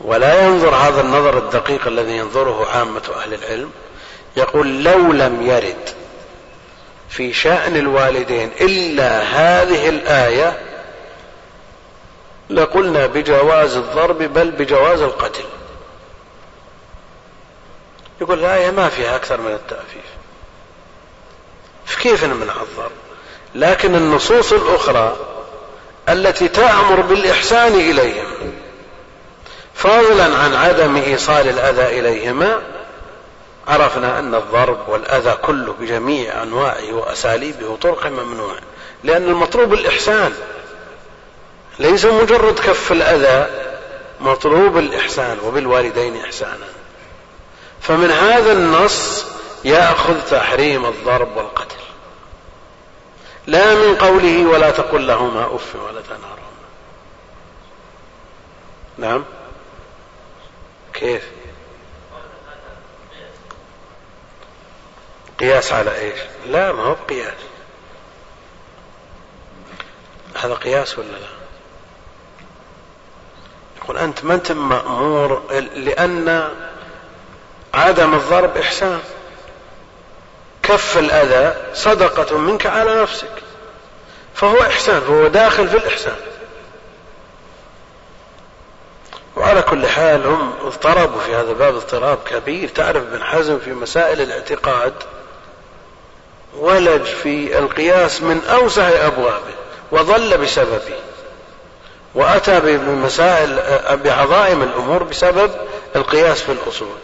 A: ولا ينظر هذا النظر الدقيق الذي ينظره عامة أهل العلم. يقول لو لم يرد في شأن الوالدين إلا هذه الآية لقلنا بجواز الضرب بل بجواز القتل. يقول الآية ما فيها أكثر من التأفيف. فكيف نمنع الضرب؟ لكن النصوص الأخرى التي تأمر بالإحسان إليهم. فضلا عن عدم إيصال الأذى إليهما عرفنا أن الضرب والأذى كله بجميع أنواعه وأساليبه وطرقه ممنوع لأن المطلوب الإحسان. ليس مجرد كف الأذى مطلوب الإحسان وبالوالدين إحسانا. فمن هذا النص يأخذ تحريم الضرب والقتل. لا من قوله ولا تقل لهما أف ولا تنهرهما. نعم. كيف؟ قياس على إيش؟ لا ما هو بقياس. هذا قياس ولا لا؟ يقول أنت ما أنت مأمور لأن عدم الضرب إحسان. كف الأذى صدقة منك على نفسك. فهو إحسان فهو داخل في الإحسان. وعلى كل حال هم اضطربوا في هذا الباب اضطراب كبير. تعرف ابن حزم في مسائل الاعتقاد ولج في القياس من أوسع أبوابه وظل بسببه. وأتى بمسائل بعظائم الأمور بسبب القياس في الأصول.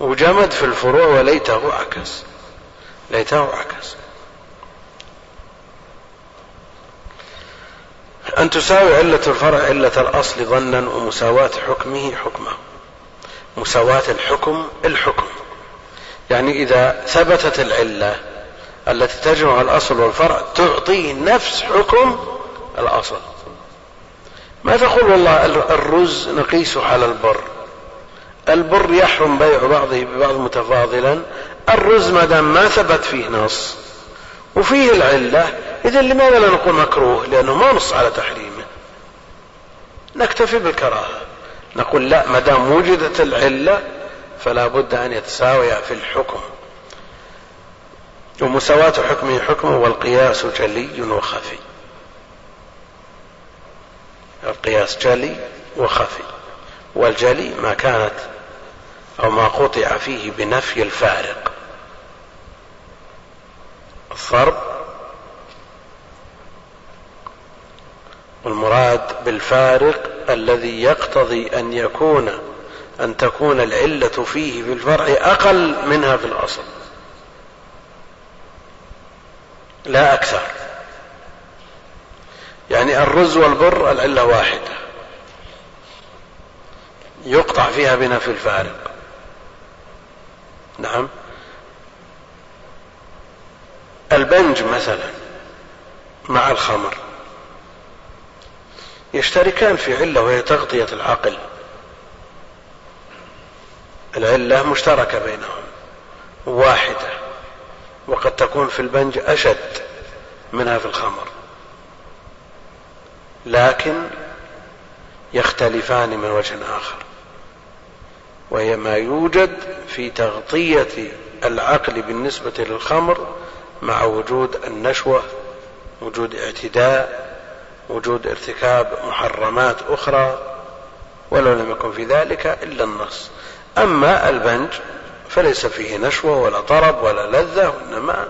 A: وجمد في الفروع وليته عكس ليته عكس أن تساوي علة الفرع علة الأصل ظنا ومساواة حكمه حكمه. مساواة الحكم الحكم. يعني إذا ثبتت العلة التي تجمع الأصل والفرع تعطي نفس حكم الأصل. ما تقول والله الرز نقيسه على البر. البر يحرم بيع بعضه ببعض متفاضلا. الرز ما دام ما ثبت فيه نص. وفيه العلة. إذا لماذا لا نقول مكروه؟ لأنه ما نص على تحريمه. نكتفي بالكراهة. نقول لا ما دام وجدت العلة فلا بد أن يتساوي في الحكم. ومساواة حكمه حكمه والقياس جلي وخفي. القياس جلي وخفي. والجلي ما كانت أو ما قطع فيه بنفي الفارق. الضرب والمراد بالفارق الذي يقتضي أن يكون أن تكون العلة فيه في الفرع أقل منها في الأصل. لا أكثر. يعني الرز والبر العلة واحدة. يقطع فيها بنفي الفارق. نعم. البنج مثلا مع الخمر يشتركان في علة وهي تغطية العقل. العلة مشتركة بينهم واحدة وقد تكون في البنج أشد منها في الخمر. لكن يختلفان من وجه آخر. وهي ما يوجد في تغطية العقل بالنسبة للخمر مع وجود النشوة وجود اعتداء وجود ارتكاب محرمات أخرى ولو لم يكن في ذلك إلا النص. أما البنج فليس فيه نشوة ولا طرب ولا لذة وإنما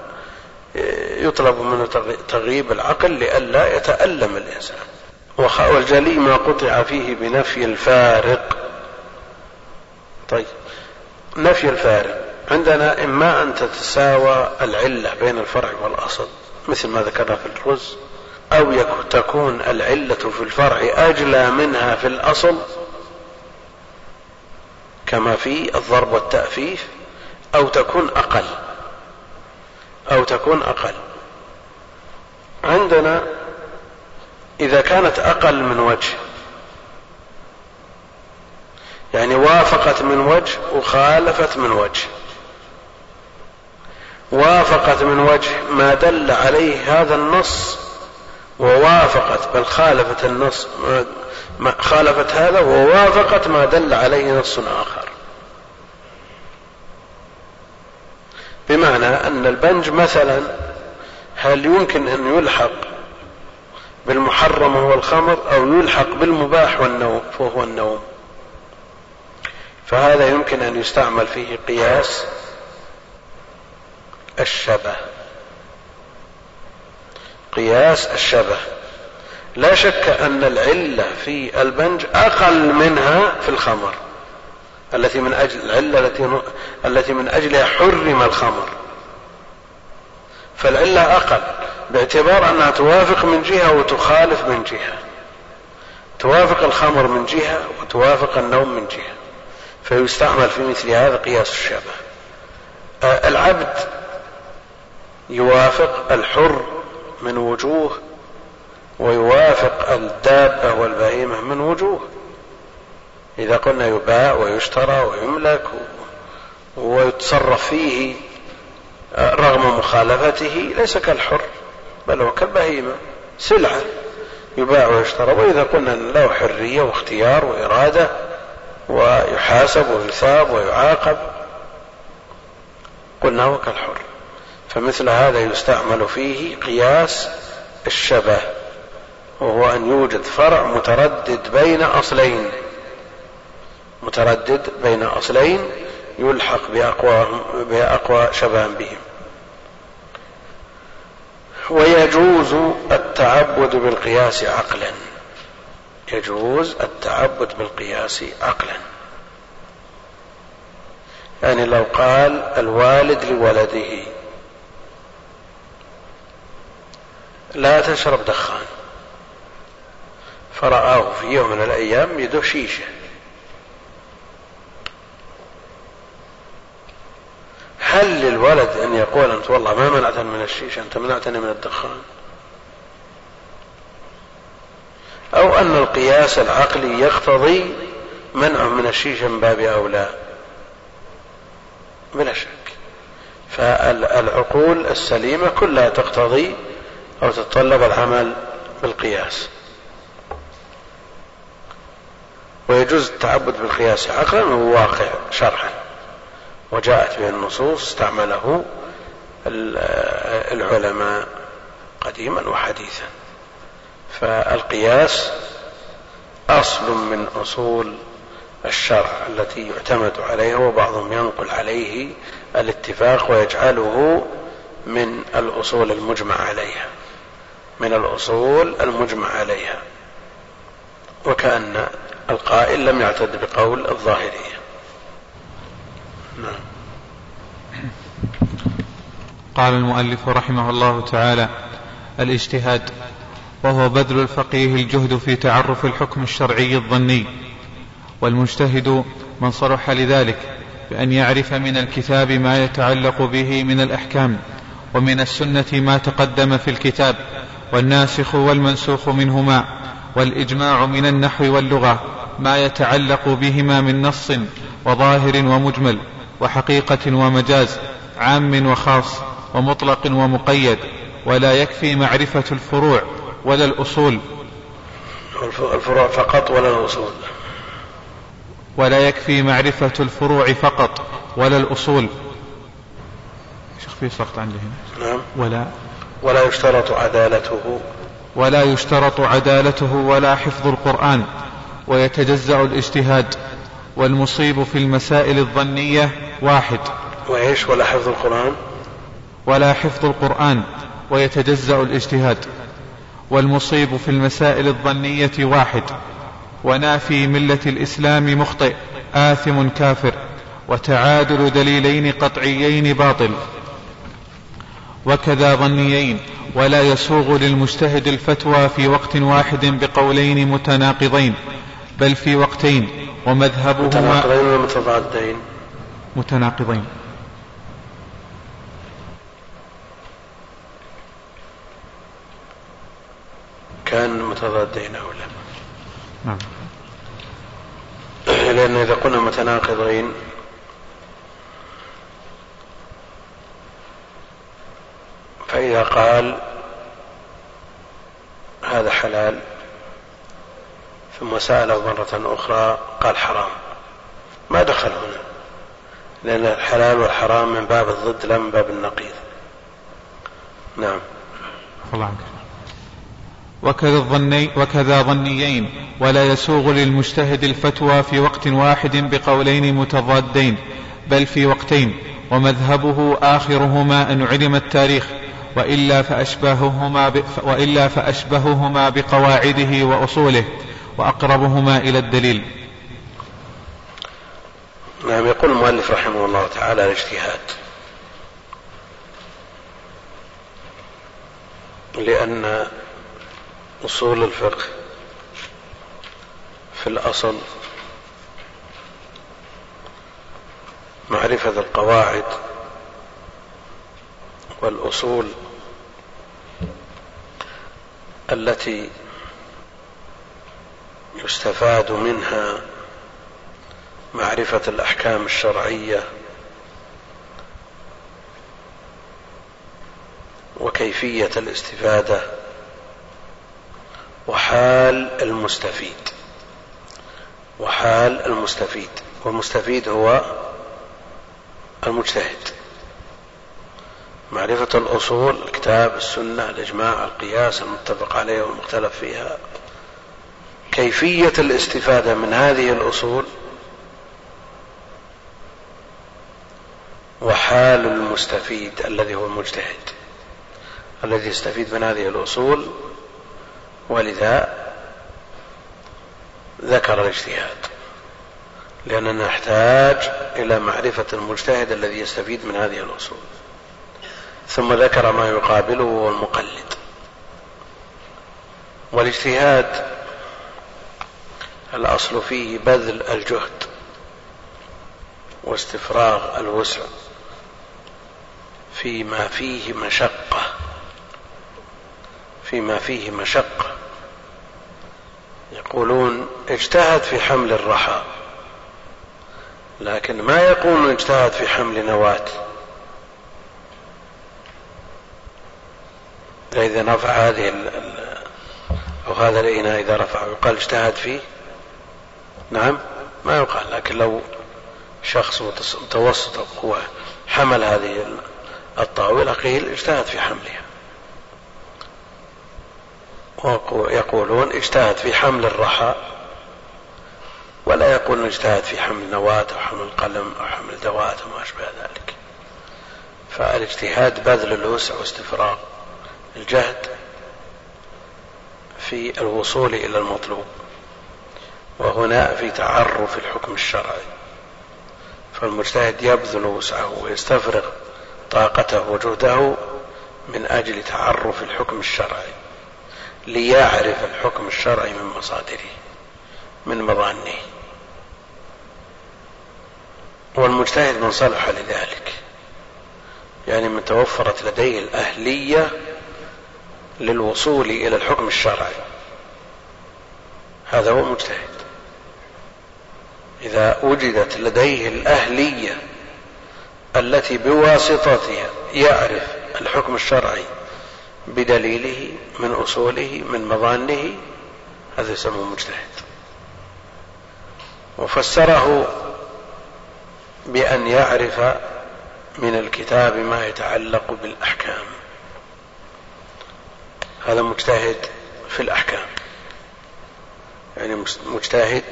A: يطلب منه تغييب العقل لئلا يتألم الإنسان. والجلي ما قطع فيه بنفي الفارق. طيب. نفي الفارق. عندنا إما أن تتساوى العلة بين الفرع والأصل مثل ما ذكرنا في الرز أو تكون العلة في الفرع أجلى منها في الأصل كما في الضرب والتأفيف أو تكون أقل. أو تكون أقل. عندنا إذا كانت أقل من وجه يعني وافقت من وجه وخالفت من وجه. وافقت من وجه ما دل عليه هذا النص ووافقت بل خالفت النص ما خالفت هذا ووافقت ما دل عليه نص آخر. بمعنى أن البنج مثلا هل يمكن أن يلحق بالمحرم وهو الخمر أو يلحق بالمباح والنوم وهو النوم؟ فهذا يمكن أن يستعمل فيه قياس الشبه. قياس الشبه. لا شك أن العلة في البنج أقل منها في الخمر. التي من أجل العلة التي التي من أجلها حرم الخمر. فالعلة أقل باعتبار أنها توافق من جهة وتخالف من جهة. توافق الخمر من جهة وتوافق النوم من جهة. فيستعمل في مثل هذا قياس الشبه. آه، العبد يوافق الحر من وجوه ويوافق الدابة والبهيمة من وجوه. إذا قلنا يباع ويشترى ويملك ويتصرف فيه رغم مخالفته ليس كالحر بل هو كالبهيمة. سلعة يباع ويشترى. وإذا قلنا له حرية واختيار وإرادة ويحاسب ويثاب ويعاقب. قلنا هو كالحر. فمثل هذا يستعمل فيه قياس الشبه وهو أن يوجد فرع متردد بين أصلين. متردد بين أصلين يلحق بأقوى, بأقوى شبه بهم. ويجوز التعبد بالقياس عقلا. يجوز التعبد بالقياس عقلا. يعني لو قال الوالد لولده لا تشرب دخان. فرآه في يوم من الأيام يده شيشة. هل للولد أن يقول أنت والله ما منعتني من الشيشة أنت منعتني من الدخان؟ أو أن القياس العقلي يقتضي منعه من الشيشة من باب أولى. بلا شك. فالعقول السليمة كلها تقتضي أو تتطلب العمل بالقياس. ويجوز التعبد بالقياس عقلا وهو واقع شرعا. وجاءت به النصوص استعمله العلماء قديما وحديثا. فالقياس أصل من أصول الشرع التي يعتمد عليها وبعضهم ينقل عليه الاتفاق ويجعله من الأصول المجمع عليها من الأصول المجمع عليها. وكأن القائل لم يعتد بقول الظاهرية. نعم.
B: قال المؤلف رحمه الله تعالى الاجتهاد وهو بذل الفقيه الجهد في تعرف الحكم الشرعي الظني. والمجتهد من صلح لذلك بأن يعرف من الكتاب ما يتعلق به من الأحكام ومن السنة ما تقدم في الكتاب والناسخ والمنسوخ منهما والإجماع من النحو واللغة ما يتعلق بهما من نص وظاهر ومجمل وحقيقة ومجاز عام وخاص ومطلق ومقيد ولا يكفي معرفة الفروع ولا الأصول.
A: الفروع فقط ولا الأصول.
B: ولا يكفي معرفة الفروع فقط ولا الأصول. شيخ في سقط عندي
A: هنا. نعم.
B: ولا.
A: ولا يشترط عدالته.
B: ولا يشترط عدالته ولا حفظ القرآن. ويتجزأ الاجتهاد. والمصيب في المسائل الظنية واحد.
A: وإيش؟ ولا حفظ القرآن.
B: ولا حفظ القرآن. ويتجزأ الاجتهاد. والمصيب في المسائل الظنية واحد ونافي ملة الإسلام مخطئ آثم كافر وتعادل دليلين قطعيين باطل. وكذا ظنيين ولا يسوغ للمجتهد الفتوى في وقت واحد بقولين متناقضين بل في وقتين ومذهبهما
A: متناقضين ولا متضادين
B: متناقضين.
A: كان متضادين أو لا.
B: نعم. *clears throat*
A: لأن إذا قلنا متناقضين فإذا قال هذا حلال ثم سأله مرة أخرى قال حرام. ما دخل هنا. لأن الحلال والحرام من باب الضد لا من باب النقيض. نعم.
B: الله عنك. وكذا, الظني وكذا ظنيين ولا يسوغ للمجتهد الفتوى في وقت واحد بقولين متضادين بل في وقتين ومذهبه آخرهما أن علم التاريخ وإلا فأشبههما. وإلا فأشبههما بقواعده وأصوله وأقربهما إلى الدليل
A: نعم يقول المؤلف رحمه الله تعالى الاجتهاد لأن أصول الفقه في الأصل معرفة القواعد والأصول التي يستفاد منها معرفة الأحكام الشرعية وكيفية الاستفادة وحال المستفيد. وحال المستفيد. والمستفيد هو المجتهد. معرفة الأصول الكتاب السنة الإجماع القياس المتفق عليه والمختلف فيها. كيفية الاستفادة من هذه الأصول؟ وحال المستفيد الذي هو المجتهد. الذي يستفيد من هذه الأصول ولذا ذكر الاجتهاد لأننا نحتاج إلى معرفة المجتهد الذي يستفيد من هذه الأصول. ثم ذكر ما يقابله هو المقلد. والاجتهاد الأصل فيه بذل الجهد واستفراغ الوسع فيما فيه مشقة. فيما فيه مشقة. يقولون اجتهد في حمل الرحى لكن ما يقولون اجتهد في حمل نواة. إذا رفع هذه أو هذا الإناء إذا رفعه يقال اجتهد فيه؟ نعم ما يقال لكن لو شخص متوسط القوة حمل هذه الطاولة قيل اجتهد في حملها. ويقولون اجتهد في حمل الرحى ولا يقولون اجتهد في حمل نواة أو حمل قلم أو حمل دوات وما أشبه ذلك. فالاجتهاد بذل الوسع واستفراغ الجهد في الوصول إلى المطلوب وهنا في تعرف الحكم الشرعي. فالمجتهد يبذل وسعه ويستفرغ طاقته وجهده من أجل تعرف الحكم الشرعي. ليعرف الحكم الشرعي من مصادره من مظانه. والمجتهد من صلح لذلك. يعني من توفرت لديه الأهلية للوصول إلى الحكم الشرعي. هذا هو مجتهد. إذا وجدت لديه الأهلية التي بواسطتها يعرف الحكم الشرعي بدليله من أصوله من مظانه هذا يسمى مجتهد. وفسره بأن يعرف من الكتاب ما يتعلق بالأحكام. هذا مجتهد في الأحكام. يعني مجتهد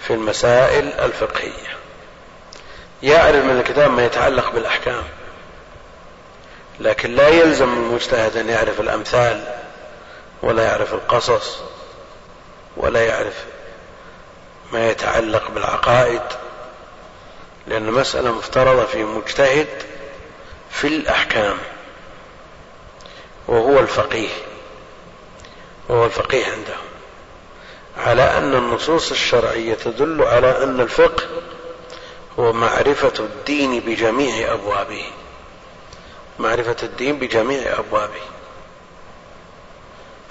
A: في المسائل الفقهية. يعرف من الكتاب ما يتعلق بالأحكام. لكن لا يلزم المجتهد أن يعرف الأمثال ولا يعرف القصص ولا يعرف ما يتعلق بالعقائد لأن مسألة مفترضة في مجتهد في الأحكام وهو الفقيه وهو الفقيه عنده. على أن النصوص الشرعية تدل على أن الفقه هو معرفة الدين بجميع أبوابه. معرفة الدين بجميع أبوابه.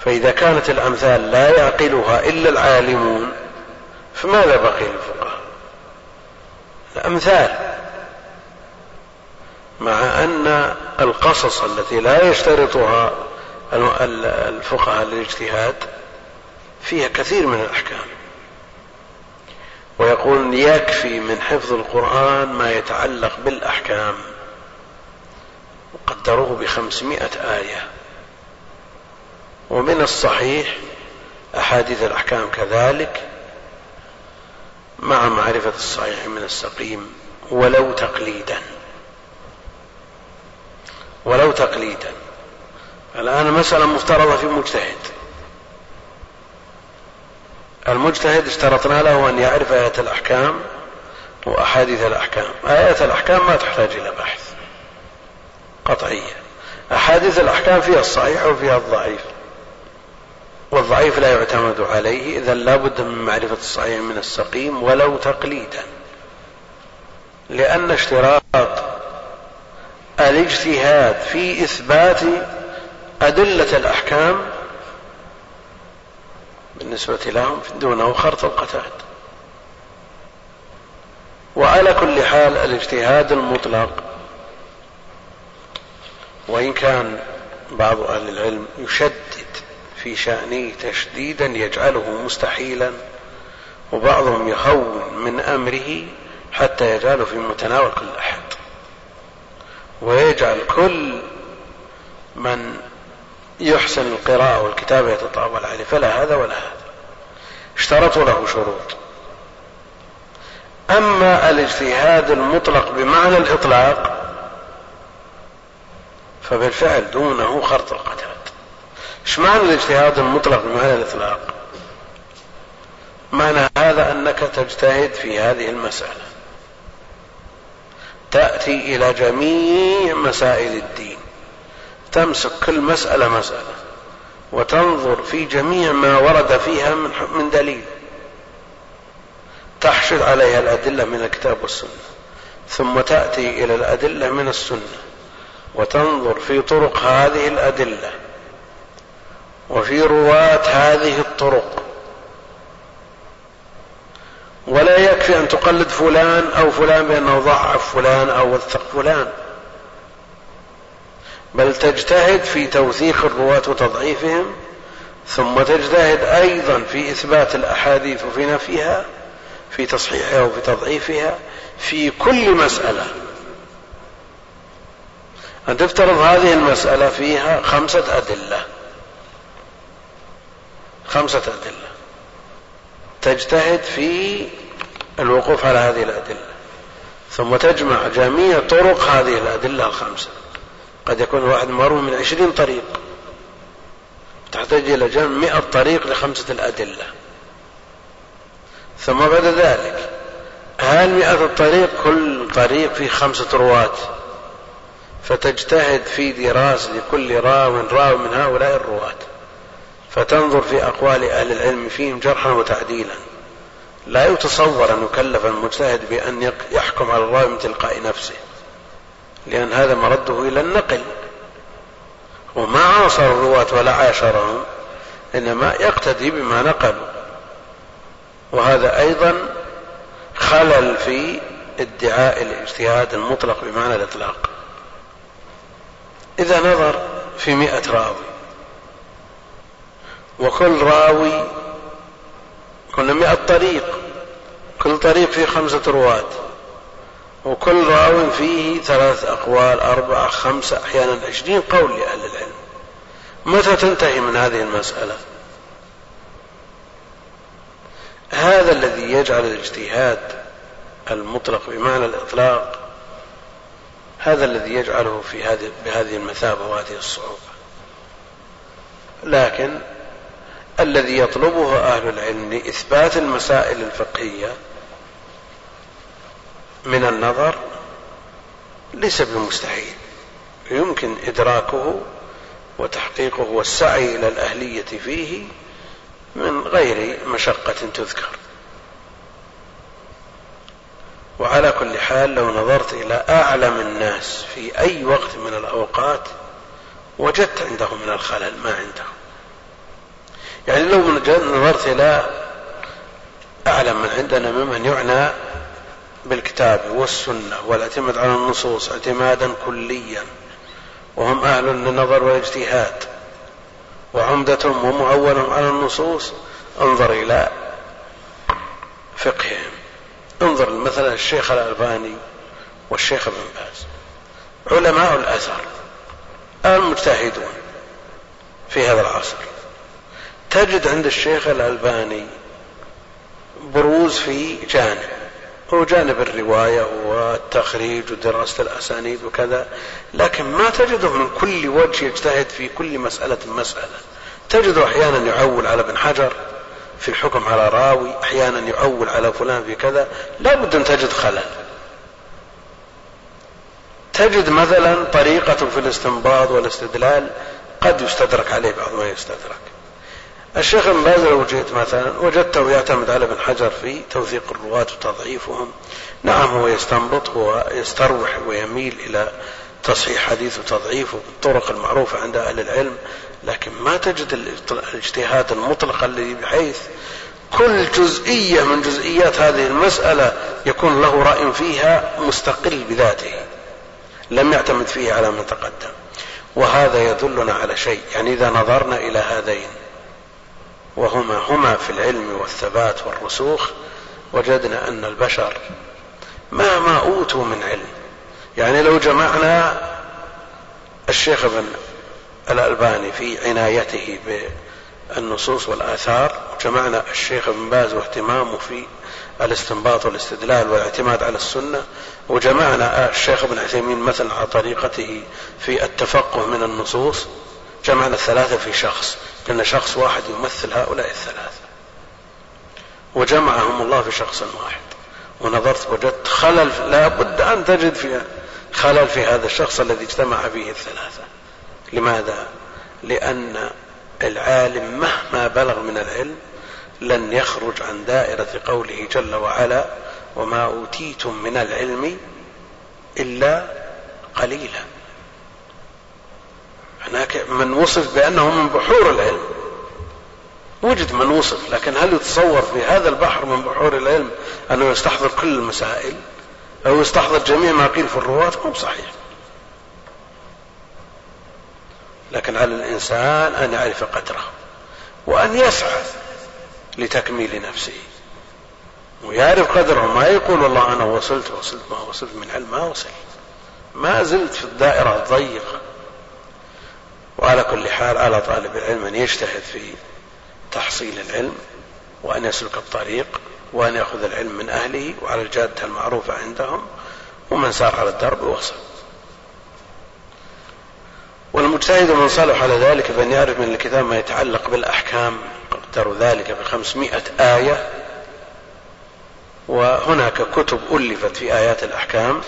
A: فإذا كانت الأمثال لا يعقلها إلا العالمون فماذا بقي للفقهاء؟ الأمثال. مع أن القصص التي لا يشترطها الفقهاء للاجتهاد فيها كثير من الأحكام. ويقول يكفي من حفظ القرآن ما يتعلق بالأحكام. وقدروه بخمسمائة آية. ومن الصحيح أحاديث الأحكام كذلك مع معرفة الصحيح من السقيم ولو تقليدا. ولو تقليدا. الآن مسألة مفترضة في مجتهد. المجتهد اشترطنا له أن يعرف آية الأحكام وأحاديث الأحكام. آيات الأحكام ما تحتاج إلى بحث. قطعية. أحاديث الأحكام فيها الصحيح وفيها الضعيف. والضعيف لا يعتمد عليه إذا لا بد من معرفة الصحيح من السقيم ولو تقليدا. لأن اشتراط الاجتهاد في إثبات أدلة الأحكام بالنسبة لهم دونه خرط القتاد. وعلى كل حال الاجتهاد المطلق وإن كان بعض أهل العلم يشدد في شأنه تشديدا يجعله مستحيلا وبعضهم يهون من أمره حتى يجعله في متناول كل أحد. ويجعل كل من يحسن القراءة والكتابة يتطاول عليه فلا هذا ولا هذا. اشترطوا له شروط. أما الاجتهاد المطلق بمعنى الإطلاق فبالفعل دونه خرط القتاد إيش معنى الاجتهاد المطلق بمعنى الإطلاق؟ معنى هذا أنك تجتهد في هذه المسألة. تأتي إلى جميع مسائل الدين. تمسك كل مسألة مسألة. وتنظر في جميع ما ورد فيها من, من دليل. تحشد عليها الأدلة من الكتاب والسنة. ثم تأتي إلى الأدلة من السنة. وتنظر في طرق هذه الأدلة وفي رواة هذه الطرق. ولا يكفي أن تقلد فلان أو فلان بأنه ضعف فلان أو وثق فلان. بل تجتهد في توثيق الرواة وتضعيفهم ثم تجتهد أيضا في إثبات الأحاديث وفي نفيها في تصحيحها وفي تضعيفها في كل مسألة. أن تفترض هذه المسألة فيها خمسة أدلة. خمسة أدلة. تجتهد في الوقوف على هذه الأدلة. م تجمع جميع طرق هذه الأدلة الخمسة. قد يكون الواحد مروي من عشرين طريق. تحتاج إلى جمع مئة طريق لخمسة الأدلة. ثم بعد ذلك هل مئة الطريق كل طريق فيه خمسة رواة. فتجتهد في دراسة لكل راو راو من هؤلاء الرواة. فتنظر في أقوال أهل العلم فيهم جرحا وتعديلا. لا يتصور أن يكلف المجتهد بأن يحكم على الراوي من تلقاء نفسه لأن هذا مرده إلى النقل. وما عاصر الرواة ولا عاشرهم إنما يقتدي بما نقلوا. وهذا أيضا خلل في ادعاء الاجتهاد المطلق بمعنى الإطلاق. إذا نظر في مئة راوي. وكل راوي كنا مئة طريق كل طريق فيه خمسة رواة وكل راو فيه ثلاث أقوال أربعة خمسة أحيانا عشرين قول لأهل العلم. متى تنتهي من هذه المسألة؟ هذا الذي يجعل الاجتهاد المطلق بمعنى الإطلاق هذا الذي يجعله في هذه بهذه المثابة وهذه الصعوبة. لكن الذي يطلبه أهل العلم لإثبات المسائل الفقهية من النظر ليس بمستحيل. يمكن إدراكه وتحقيقه والسعي إلى الأهلية فيه من غير مشقة تذكر. وعلى كل حال لو نظرت إلى أعلم الناس في أي وقت من الأوقات وجدت عندهم من الخلل ما عندهم. يعني لو نظرت إلى أعلم من عندنا ممن يعنى بالكتاب والسنة والاعتماد على النصوص اعتمادا كليا وهم أهل للنظر والاجتهاد وعمدتهم ومعولهم على النصوص انظر إلى فقههم. انظر مثلا الشيخ الألباني والشيخ ابن باز. علماء الأثر المجتهدون في هذا العصر. تجد عند الشيخ الألباني بروز في جانب هو جانب الرواية والتخريج ودراسة الأسانيد وكذا لكن ما تجده من كل وجه يجتهد في كل مسألة مسألة. تجده أحيانا يعول على ابن حجر في الحكم على راوي أحيانا يعول على فلان في كذا لا بد أن تجد خلل. تجد مثلا طريقة في الاستنباط والاستدلال قد يستدرك عليه بعض ما يستدرك. الشيخ ابن باز لو جئت مثلا وجدته يعتمد على ابن حجر في توثيق الرواة وتضعيفهم. نعم هو يستنبط ويستروح ويميل إلى تصحيح حديث وتضعيفه بالطرق المعروفة عند أهل العلم. لكن ما تجد الاجتهاد المطلق الذي بحيث كل جزئية من جزئيات هذه المسألة يكون له رأي فيها مستقل بذاته لم يعتمد فيه على من تقدم. وهذا يدلنا على شيء يعني إذا نظرنا إلى هذين وهما هما في العلم والثبات والرسوخ وجدنا أن البشر ما ما أوتوا من علم يعني لو جمعنا الشيخ ابن الألباني في عنايته بالنصوص والآثار جمعنا الشيخ ابن باز واهتمامه في الاستنباط والاستدلال والاعتماد على السنة وجمعنا الشيخ ابن عثيمين مثلا على طريقته في التفقه من النصوص جمعنا الثلاثة في شخص لأن شخص واحد يمثل هؤلاء الثلاثة. وجمعهم الله في شخص واحد. ونظرت وجدت خلل لا بد أن تجد في خلل في هذا الشخص الذي اجتمع فيه الثلاثة. لماذا؟ لأن العالم مهما بلغ من العلم لن يخرج عن دائرة قوله جل وعلا وما أوتيتم من العلم إلا قليلا. هناك من وصف بأنه من بحور العلم. وجد من وصف لكن هل يتصور في هذا البحر من بحور العلم أنه يستحضر كل المسائل أو يستحضر جميع ما قيل في الرواة؟ مو بصحيح. لكن على الإنسان أن يعرف قدره وأن يسعى لتكميل نفسه. ويعرف قدره. ما يقول والله أنا وصلت وصلت ما وصلت من علم ما وصل ما زلت في الدائرة الضيقة. وعلى كل حال على طالب العلم أن يجتهد في تحصيل العلم وأن يسلك الطريق وأن يأخذ العلم من أهله وعلى الجادة المعروفة عندهم ومن سار على الدرب وصل والمجتهد من صلح على ذلك بأن يعرف من الكتاب ما يتعلق بالأحكام. قدر ذلك بخمسمائة آية. وهناك كتب ألفت في آيات الأحكام.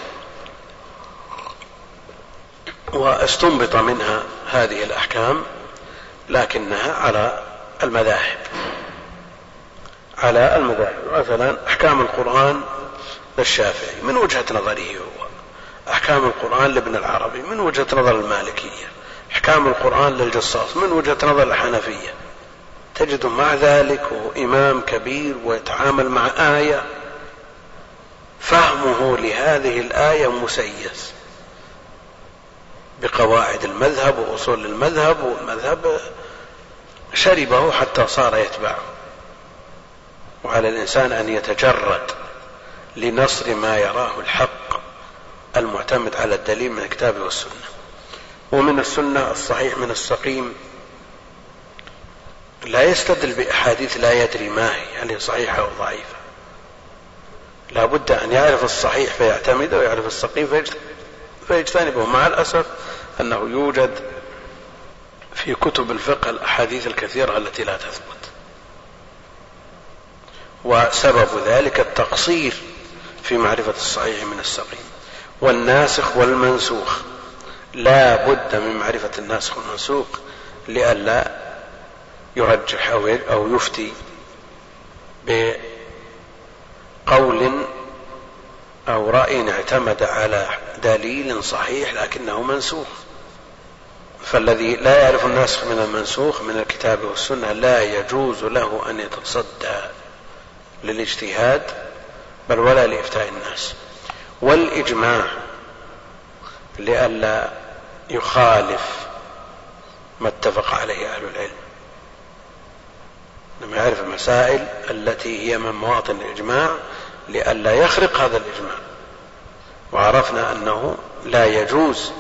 A: واستنبط منها هذه الأحكام لكنها على المذاهب. على المذاهب. مثلا أحكام القرآن للشافعي من وجهة نظره هو. أحكام القرآن لابن العربي من وجهة نظر المالكية؟ أحكام القرآن للجصاص من وجهة نظر الحنفية؟ تجد مع ذلك هو إمام كبير ويتعامل مع آية فهمه لهذه الآية مسيس بقواعد المذهب وأصول المذهب والمذهب شربه حتى صار يتبعه. وعلى الإنسان أن يتجرد لنصر ما يراه الحق. المعتمد على الدليل من الكتاب والسنة. ومن السنة الصحيح من السقيم لا يستدل بأحاديث لا يدري ما هي هل هي صحيحة أو ضعيفة. لا بد أن يعرف الصحيح فيعتمد ويعرف السقيم فيجتنبه مع الأسف أنه يوجد في كتب الفقه الأحاديث الكثيرة التي لا تثبت. وسبب ذلك التقصير في معرفة الصحيح من السقيم. والناسخ والمنسوخ. لا بد من معرفة الناسخ والمنسوخ لئلا يرجح أو يفتي بقول أو رأي اعتمد على دليل صحيح لكنه منسوخ. فالذي لا يعرف الناسخ من المنسوخ من الكتاب والسنة لا يجوز له أن يتصدى للاجتهاد بل ولا لإفتاء الناس. والإجماع لئلا يخالف ما اتفق عليه أهل العلم. لما يعرف المسائل التي هي من مواطن الإجماع لئلا يخرق هذا الإجماع. وعرفنا أنه لا يجوز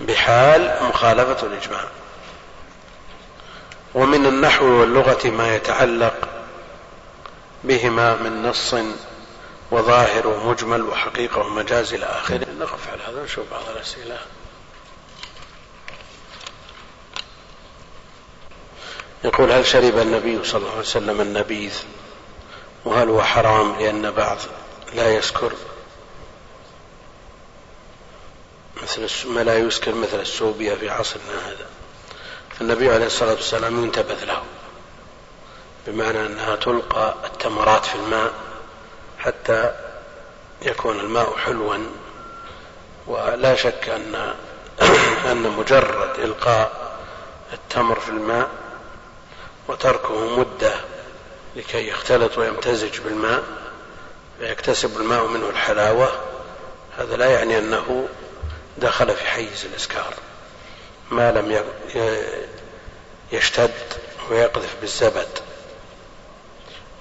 A: بحال مخالفة الإجماع. ومن النحو واللغة ما يتعلق بهما من نص وظاهر ومجمل وحقيقة ومجاز إلى آخره. نقف على هذا ونشوف بعض الأسئلة. يقول هل شرب النبي صلى الله عليه وسلم النبيذ؟ وهل هو حرام لأن بعض لا يسكر مثل ما لا يسكر مثل السوبيا في عصرنا هذا؟ فالنبي عليه الصلاة والسلام ينتبذ له بمعنى أنها تلقى التمرات في الماء حتى يكون الماء حلوا. ولا شك أن *clears throat* أن مجرد إلقاء التمر في الماء وتركه مدة لكي يختلط ويمتزج بالماء فيكتسب الماء منه الحلاوة هذا لا يعني أنه دخل في حيز الإسكار. ما لم يشتد ويقذف بالزبد.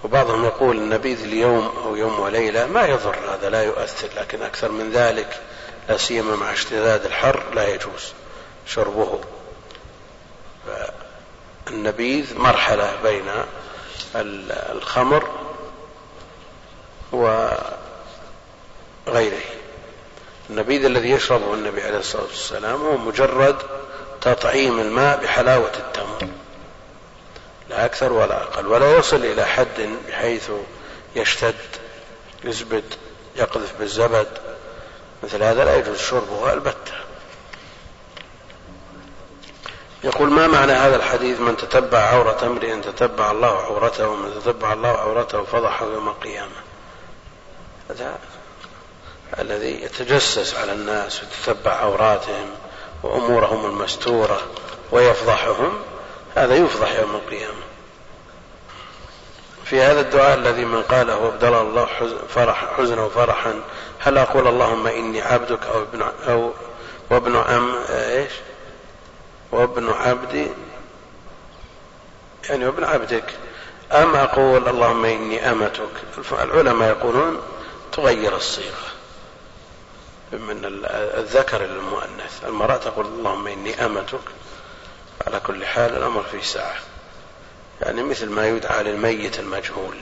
A: وبعضهم يقول النبيذ اليوم أو يوم وليلة ما يضر هذا لا يؤثر لكن أكثر من ذلك لا سيما مع اشتداد الحر لا يجوز شربه. النبيذ مرحلة بين الخمر وغيره. النبيذ الذي يشربه النبي عليه الصلاة والسلام هو مجرد تطعيم الماء بحلاوة التمر. لا أكثر ولا أقل ولا يصل إلى حد بحيث يشتد يزبد يقذف بالزبد. مثل هذا لا يجوز شربه البتة. يقول ما معنى هذا الحديث؟ من تتبع عورة امرئ تتبع الله عورته ومن تتبع الله عورته فضحه يوم القيامة. هذا الذي يتجسس على الناس ويتتبع عوراتهم وأمورهم المستورة ويفضحهم هذا يفضح يوم القيامة. في هذا الدعاء الذي من قاله وابدل الله فرح حزنا وفرحا هل أقول اللهم إني عبدك أو ابن أو وابن أم إيش؟ وابن عبدي يعني وابن عبدك. أم أقول اللهم إني أمتك؟ العلماء يقولون تغير الصيغة. من الذكر للمؤنث. المرأة تقول اللهم إني أمتك. على كل حال الأمر فيه ساعة. يعني مثل ما يدعى للميت المجهول.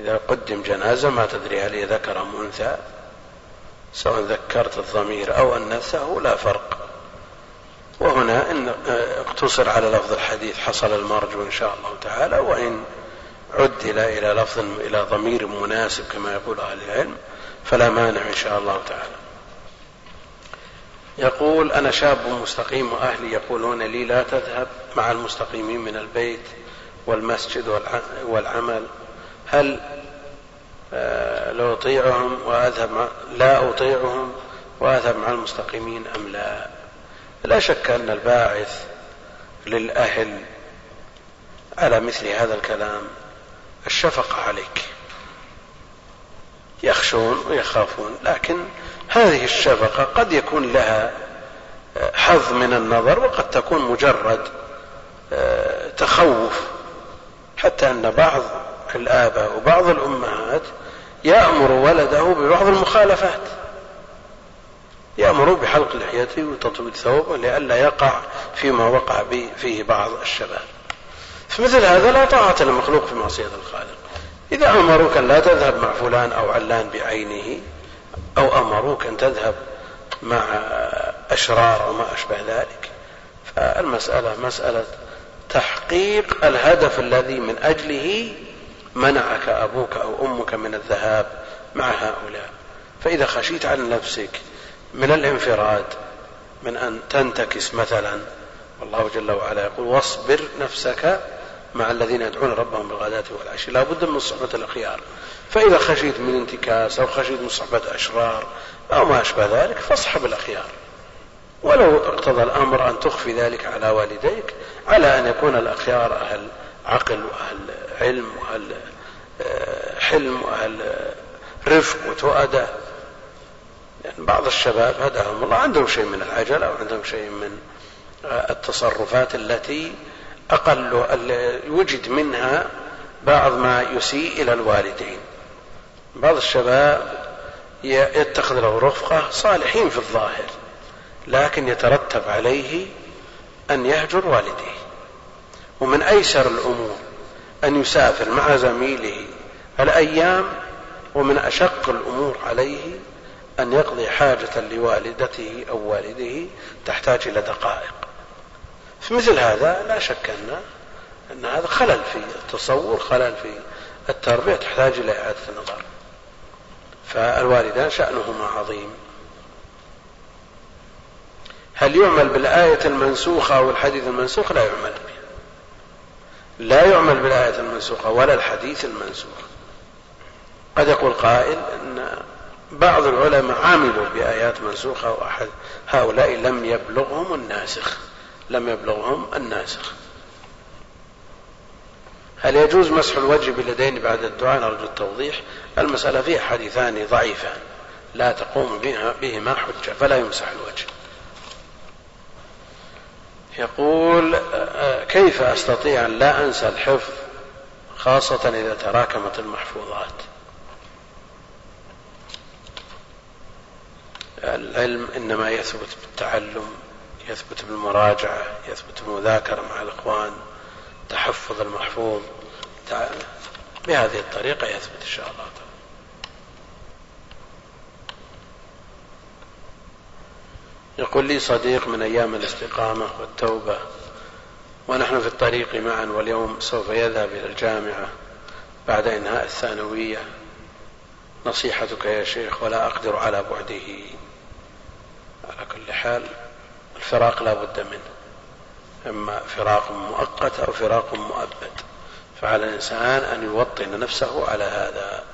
A: إذا قدم جنازة ما تدري هل هي ذكر أم أنثى سواء ذكرت الضمير أو أنثته لا فرق. وهنا إن اقتصر على لفظ الحديث حصل المرج إن شاء الله تعالى وإن عدل إلى لفظ إلى ضمير مناسب كما يقول أهل العلم فلا مانع إن شاء الله تعالى. يقول أنا شاب مستقيم وأهلي يقولون لي لا تذهب مع المستقيمين من البيت والمسجد والعمل. هل آه، لو أطيعهم وأذهب مع لا أطيعهم وأذهب مع المستقيمين أم لا؟ لا شك أن الباعث للأهل على مثل هذا الكلام الشفقة عليك. يخشون ويخافون لكن هذه الشفقة قد يكون لها حظ من النظر وقد تكون مجرد آه، تخوف حتى أن بعض الآباء وبعض الأمهات يأمر ولده ببعض المخالفات. يأمر بحلق لحيته وتطويل ثوبه لئلا يقع فيما وقع فيه بعض الشباب. فمثل هذا لا طاعة للمخلوق في معصية الخالق. إذا أمروك أن لا تذهب مع فلان أو علان بعينه أو أمروك أن تذهب مع أشرار أو ما أشبه ذلك. فالمسألة مسألة تحقيق الهدف الذي من أجله منعك أبوك أو أمك من الذهاب مع هؤلاء. فإذا خشيت على نفسك من الانفراد من أن تنتكس مثلا والله جل وعلا يقول واصبر نفسك مع الذين يدعون ربهم بالغداة والعشي. لا بد من صحبة الأخيار. فإذا خشيت من انتكاس أو خشيت من صحبة أشرار أو ما أشبه ذلك فاصحب الأخيار. ولو اقتضى الأمر أن تخفي ذلك على والديك على أن يكون الأخيار أهل عقل وأهل علم وأهل آه، حلم وأهل رفق وتؤدة يعني بعض الشباب هداهم الله عندهم شيء من العجلة وعندهم شيء من آه، التصرفات التي أقل وجد منها بعض ما يسيء إلى الوالدين. بعض الشباب يتخذ له رفقة صالحين في الظاهر لكن يترتب عليه أن يهجر والديه ومن أيسر الأمور أن يسافر مع زميله الأيام ومن أشق الأمور عليه أن يقضي حاجة لوالدته أو والده تحتاج إلى دقائق. في مثل هذا لا شك أن أن هذا خلل في التصور خلل في التربية تحتاج إلى إعادة النظر. فالوالدان شأنهما عظيم. هل يعمل بالآية المنسوخة أو الحديث المنسوخ؟ لا يعمل به لا يعمل بالآية المنسوخة ولا الحديث المنسوخ. قد يقول قائل أن بعض العلماء عملوا بآيات منسوخة وأحد هؤلاء لم يبلغهم الناسخ. لم يبلغهم الناسخ. هل يجوز مسح الوجه باليدين بعد الدعاء؟ نرجو التوضيح. المسألة فيها حديثان ضعيفان. لا تقوم بهما حجة فلا يمسح الوجه. يقول كيف أستطيع أن لا أنسى الحفظ خاصة إذا تراكمت المحفوظات؟ العلم إنما يثبت بالتعلم. يثبت بالمراجعة يثبت بالمذاكرة مع الإخوان تحفظ المحفوظ بهذه الطريقة يثبت إن شاء الله تعالى. يقول لي صديق من أيام الاستقامة والتوبة ونحن في الطريق معا واليوم سوف يذهب إلى الجامعة بعد إنهاء الثانوية. نصيحتك يا شيخ ولا أقدر على بعده. على كل حال الفراق لا بد منه. إما فراق مؤقت أو فراق مؤبد فعلى الإنسان أن يوطن نفسه على هذا.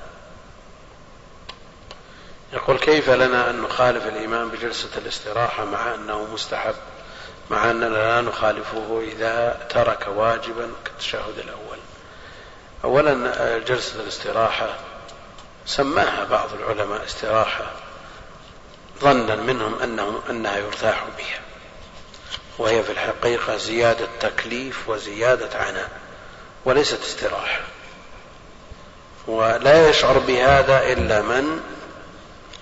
A: يقول كيف لنا أن نخالف الإمام بجلسة الاستراحة مع أنه مستحب مع أننا لا نخالفه إذا ترك واجبا كالتشهد الأول؟ أولا جلسة الاستراحة سماها بعض العلماء استراحة ظنا منهم أنه أنها يرتاح بها. وهي في الحقيقة زيادة تكليف وزيادة عناء وليست استراحة. ولا يشعر بهذا إلا من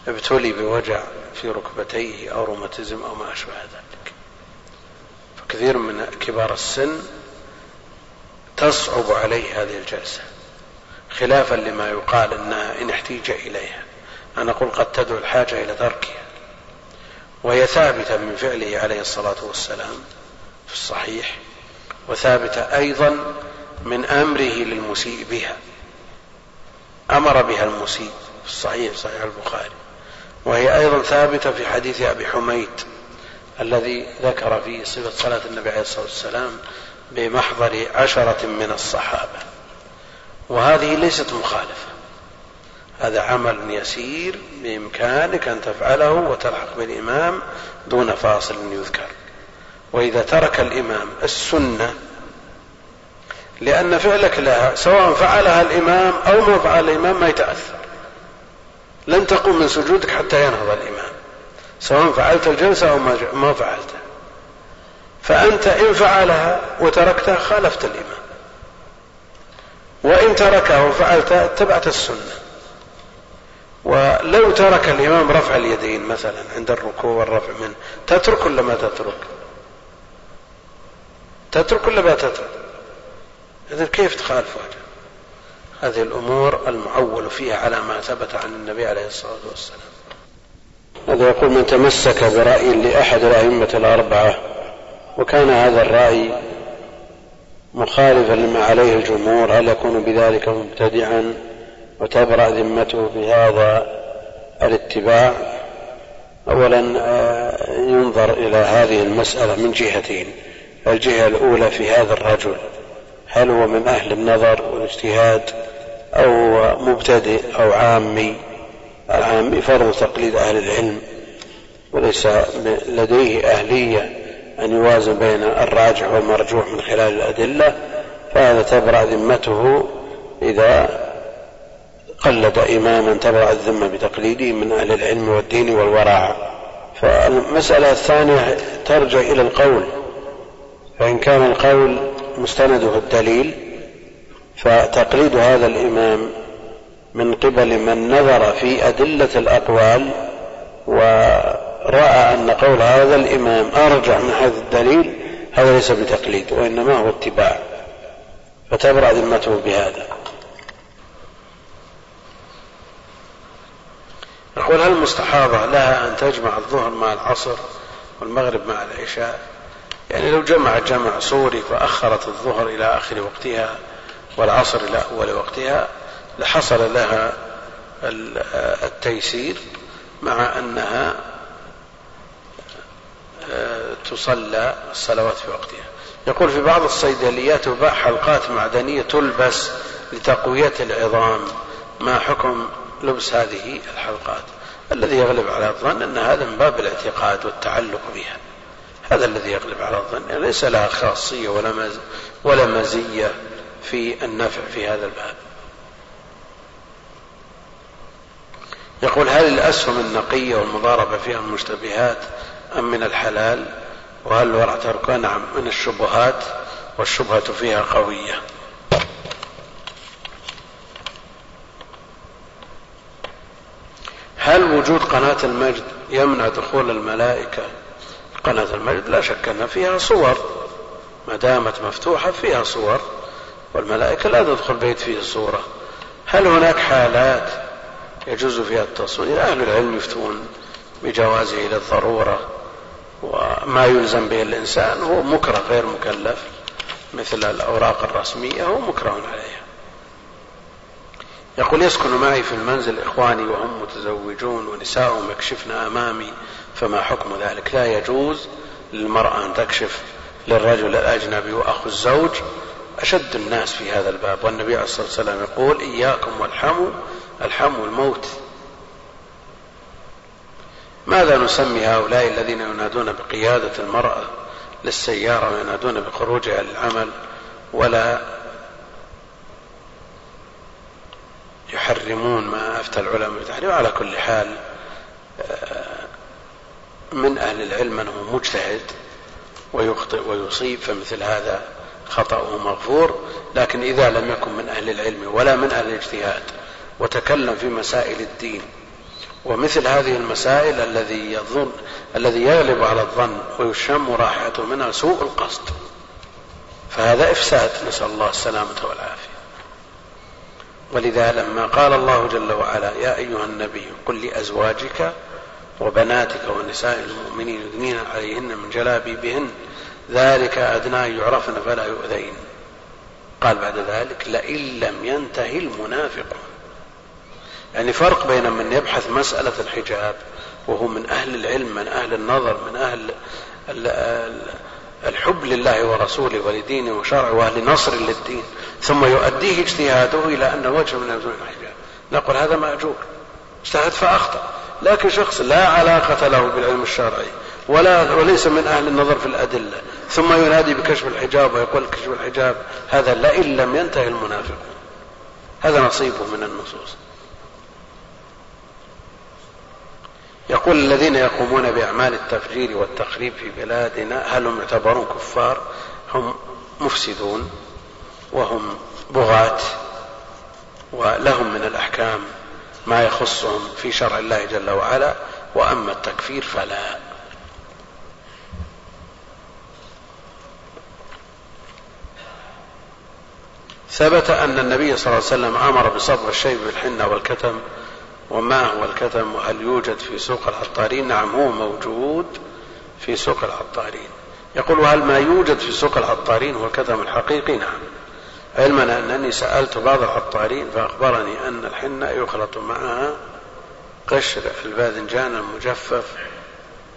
A: ابتلي بوجع في ركبتيه أو روماتيزم أو ما أشبه ذلك. فكثير من كبار السن تصعب عليه هذه الجلسة خلافا لما يقال إنها إن احتيج إليها. أنا أقول قد تدعو الحاجة إلى تركها. وهي ثابتة من فعله عليه الصلاة والسلام في الصحيح وثابتة أيضا من أمره للمسيء بها. أمر بها المسيء في الصحيح صحيح البخاري. وهي أيضا ثابتة في حديث أبي حميد الذي ذكر فيه صفة صلاة النبي عليه الصلاة والسلام بمحضر عشرة من الصحابة. وهذه ليست مخالفة. هذا عمل يسير بإمكانك أن تفعله وتلحق بالإمام دون فاصل يذكر. وإذا ترك الإمام السنة لأن فعلك لها سواء فعلها الإمام أو ما فعل الإمام ما يتأثر. لن تقوم من سجودك حتى ينهض الإمام سواء فعلت الجلسة أو ما فعلتها فأنت إن فعلها وتركتها خالفت الإمام. وإن تركها وفعلتها اتبعت السنة. ولو ترك الإمام رفع اليدين مثلا عند الركوع والرفع منه تترك ولا ما تترك؟ تترك ولا ما تترك؟ إذا كيف تخالف هذه الأمور المعول فيها على ما ثبت عن النبي عليه الصلاة والسلام. هذا يقول من تمسك برأي لأحد الأئمة الأربعة وكان هذا الرأي مخالفا لما عليه الجمهور هل يكون بذلك مبتدعا؟ وتبرأ ذمته بهذا الاتباع. أولا آه، ينظر إلى هذه المسألة من جهتين. الجهة الأولى في هذا الرجل هل هو من أهل النظر والاجتهاد أو مبتدئ أو عامي؟ العامي فرض تقليد أهل العلم. وليس لديه أهلية أن يوازن بين الراجح والمرجوح من خلال الأدلة. فهذا تبرأ ذمته إذا قلد إماما تبرأ الذمة بتقليده من أهل العلم والدين والورع. فالمسألة الثانية ترجع إلى القول. فإن كان القول مستنده الدليل فتقليد هذا الإمام من قبل من نظر في أدلة الأقوال ورأى أن قول هذا الإمام أرجح من هذا الدليل هذا ليس بتقليد وإنما هو اتباع. فتبرأ ذمته بهذا. يقول هل المستحاضة لها أن تجمع الظهر مع العصر والمغرب مع العشاء؟ يعني لو جمع جمع صوري فأخرت الظهر إلى آخر وقتها والعصر إلى أول وقتها لحصل لها التيسير مع أنها آه، تصلى الصلوات في وقتها. يقول في بعض الصيدليات تباع حلقات معدنية تلبس لتقوية العظام. ما حكم لبس هذه الحلقات. الذي يغلب على الظن أن هذا من باب الاعتقاد والتعلق بها. هذا الذي يغلب على الظن. يعني ليس لها خاصية ولا ولا مزية في النفع في هذا الباب. يقول هل الأسهم النقية والمضاربة فيها المشتبهات أم من الحلال؟ وهل الورع تركها نعم من الشبهات والشبهة فيها قوية؟ هل وجود قناة المجد يمنع دخول الملائكة؟ قناة المجد لا شك أن فيها صور ما دامت مفتوحة فيها صور والملائكة لا تدخل بيت فيه صورة. هل هناك حالات يجوز فيها التصوير؟ أهل العلم يفتون بجوازه للضرورة وما يلزم به الإنسان هو مكره غير مكلف مثل الأوراق الرسمية هو مكره عليها. يقول يسكن معي في المنزل إخواني وهم متزوجون ونساؤهم يكشفن أمامي فما حكم ذلك؟ لا يجوز للمرأة أن تكشف للرجل الأجنبي وأخو الزوج أشد الناس في هذا الباب. والنبي عليه الصلاة والسلام يقول إياكم والحمو الحمو الموت. ماذا نسمي هؤلاء الذين ينادون بقيادة المرأة للسيارة وينادون بخروجها للعمل ولا يحرمون ما أفتى العلماء بتحريمه على كل حال آه، من أهل العلم أنه مجتهد ويخطئ ويصيب فمثل هذا خطأه مغفور. لكن إذا لم يكن من أهل العلم ولا من أهل الاجتهاد وتكلم في مسائل الدين ومثل هذه المسائل الذي يظن الذي يغلب على الظن ويشم رائحته منها سوء القصد فهذا إفساد. نسأل الله السلامة والعافية. ولذا لما قال الله جل وعلا يا أيها النبي قل لأزواجك وبناتك ونساء المؤمنين يدنين عليهن من جلابيبهن ذلك أدنى يعرفن فلا يؤذين. قال بعد ذلك لئن لم ينتهي المنافقون يعني فرق بين من يبحث مسألة الحجاب وهو من أهل العلم من أهل النظر من أهل لله ورسوله ولدينه وشرعه وأهل نصر للدين ثم يؤديه اجتهاده إلى أن وجه من وجوه الحجاب نقول هذا مأجور. اجتهد فأخطأ. لكن شخص لا علاقة له بالعلم الشرعي ولا وليس من أهل النظر في الأدلة ثم ينادي بكشف الحجاب ويقول كشف الحجاب هذا لئن لم ينتهي المنافقون هذا نصيبه من النصوص. يقول الذين يقومون بأعمال التفجير والتخريب في بلادنا هل هم يعتبرون كفار؟ هم مفسدون وهم بغاة ولهم من الأحكام ما يخصهم في شرع الله جل وعلا وأما التكفير فلا. ثبت أن النبي صلى الله عليه وسلم أمر بصبغ الشيب بالحنة والكتم وما هو الكتم؟ وهل يوجد في سوق العطارين؟ نعم هو موجود في سوق العطارين. يقول هل ما يوجد في سوق العطارين هو الكتم الحقيقي؟ نعم. علما أنني سألت بعض العطارين فأخبرني أن الحنة يخلط معها قشر الباذنجان المجفف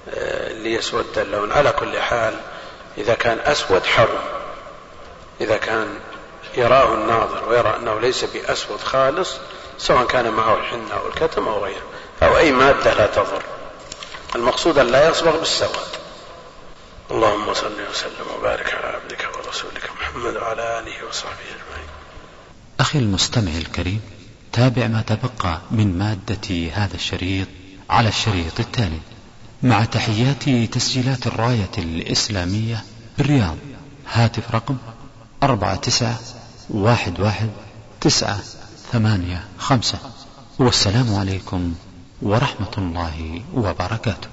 A: آه، ليسود اللون. على كل حال إذا كان أسود حرم إذا كان يراه الناظر ويرى أنه ليس بأسود خالص سواء كان معه الحنة أو الكتم أو غيره أو أي مادة لا تضر. المقصود أن لا يصبغ بالسواد. اللهم صل وسلم وبارك على عبدك ورسولك محمد وعلى آله وصحبه أجمعين.
C: أخي المستمع الكريم تابع ما تبقى من مادة هذا الشريط على الشريط التالي. مع تحيات تسجيلات الراية الإسلامية بالرياض هاتف رقم أربعة تسعة واحد واحد تسعة ثمانية خمسة. والسلام عليكم ورحمة الله وبركاته.